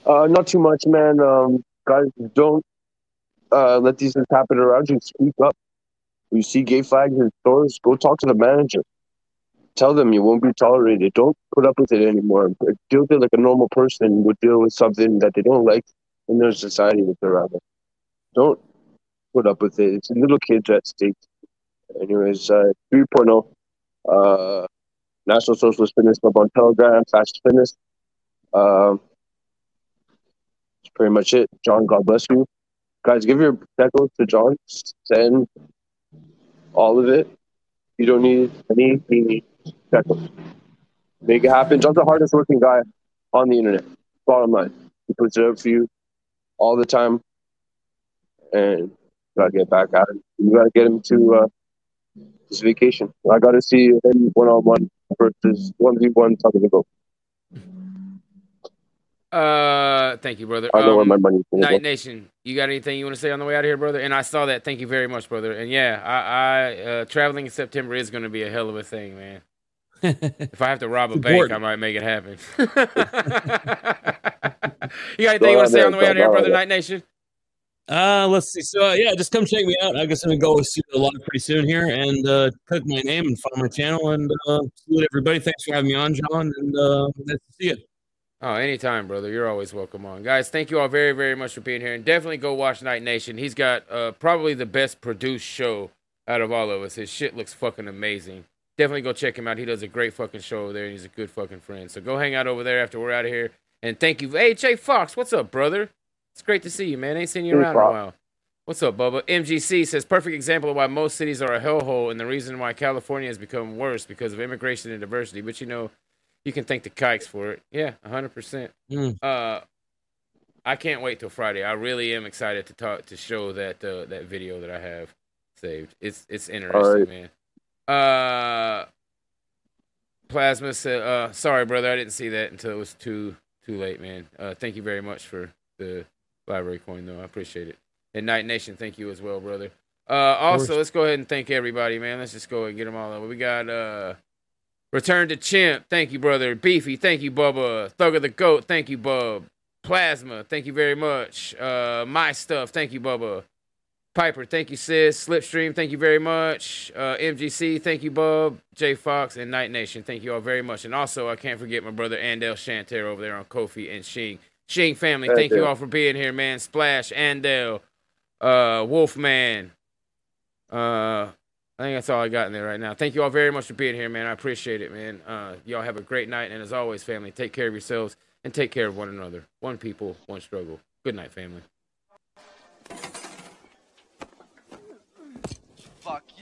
Uh, not too much, man. Um, guys, don't uh, let these things happen around you. Speak up. You see gay flags in stores, go talk to the manager. Tell them you won't be tolerated. Don't put up with it anymore. Deal with it like a normal person would deal with something that they don't like in their society that's around them. Don't put up with it. It's little kids at stake. Anyways, uh, 3.0, uh, National Socialist Fitness Club on Telegram, Fast Fitness. Um, that's pretty much it. John, God bless you. Guys, give your shekels to John. Send all of it. You don't need any any. Make it happen. John's the hardest working guy on the internet. Bottom line. He puts it up for you all the time. And you gotta get back at him. You gotta get him to uh, his vacation. I gotta see him one on one versus one v one talking to go. Uh, thank you, brother. I know where Um, my money's gonna Night. Nation, you got anything you want to say on the way out of here, brother? And I saw that. Thank you very much, brother. And yeah, I, I uh, traveling in September is going to be a hell of a thing, man. if I have to rob a It's bank, I might make it happen. you got anything you want to say on the way out of here, brother? Night Nation. Uh, let's see. So uh, yeah, just come check me out. I guess I'm gonna go see the live pretty soon here and uh, click my name and follow my channel and uh, salute everybody. Thanks for having me on, John, and uh, nice to see you. Oh, anytime, brother. You're always welcome on. Guys, thank you all very, very much for being here. And definitely go watch Night Nation. He's got uh, probably the best produced show out of all of us. His shit looks fucking amazing. Definitely go check him out. He does a great fucking show over there, and he's a good fucking friend. So go hang out over there after we're out of here. And thank you. Hey, Jay Fox, what's up, brother? It's great to see you, man. Ain't seen you around in a while. What's up, Bubba? MGC says perfect example of why most cities are a hellhole and the reason why California has become worse because of immigration and diversity. But you know, you can thank the kikes for it. Yeah, hundred percent. Mm. Uh, I can't wait till Friday. I really am excited to talk to show that uh, that video that I have saved. It's it's interesting, man. Uh, Plasma said, uh, "Sorry, brother, I didn't see that until it was too too late, man. Uh, thank you very much for the library coin, though. I appreciate it. And Night Nation, thank you as well, brother. Uh, also, let's go ahead and thank everybody, man. Let's just go and get them all over. We got uh, Return to Chimp, thank you, brother. Beefy, thank you, Bubba. Thug of the Goat, thank you, Bub. Plasma, thank you very much. Uh, My Stuff, thank you, Bubba. Piper, thank you, sis. Slipstream, thank you very much. Uh, MGC, thank you, Bub. J Fox and Night Nation, thank you all very much. And also, I can't forget my brother Andel Shanter over there on Ko-fi and Shing. Shing family, thank you Andel. all for being here, man. Splash, Andel, uh, Wolfman. Uh, I think that's all I got in there right now. Thank you all very much for being here, man. I appreciate it, man. Uh, y'all have a great night, and as always, family, take care of yourselves and take care of one another. One people, one struggle. Good night, family.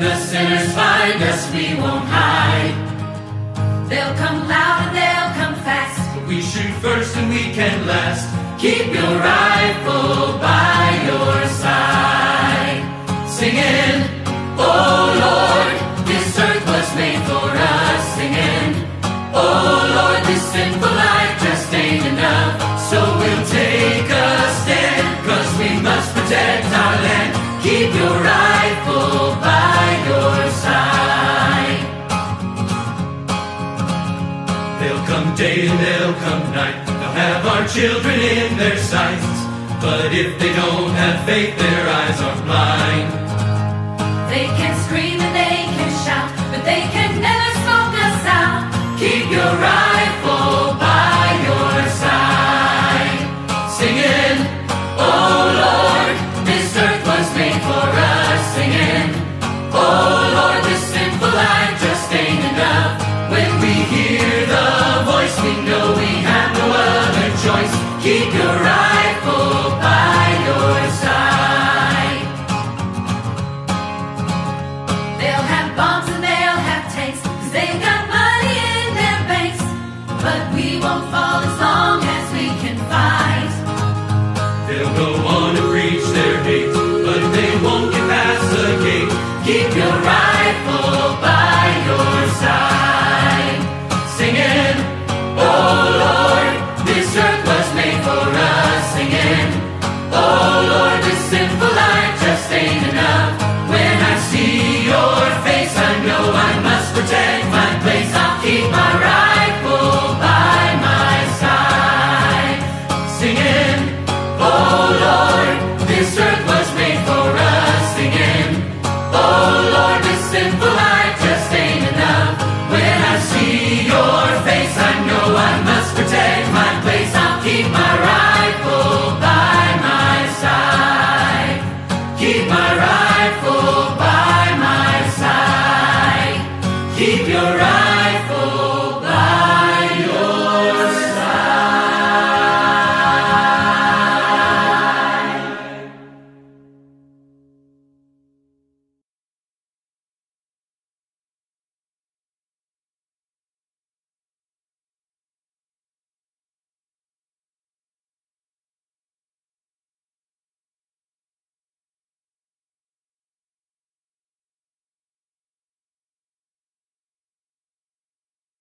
The sinners find us, we won't hide. They'll come loud and they'll come fast. We shoot first and we can last. Keep your rifle children in their sights. But if they don't have faith, their eyes are blind. They can scream and they can shout, but they can never smoke us out. Keep your eyes.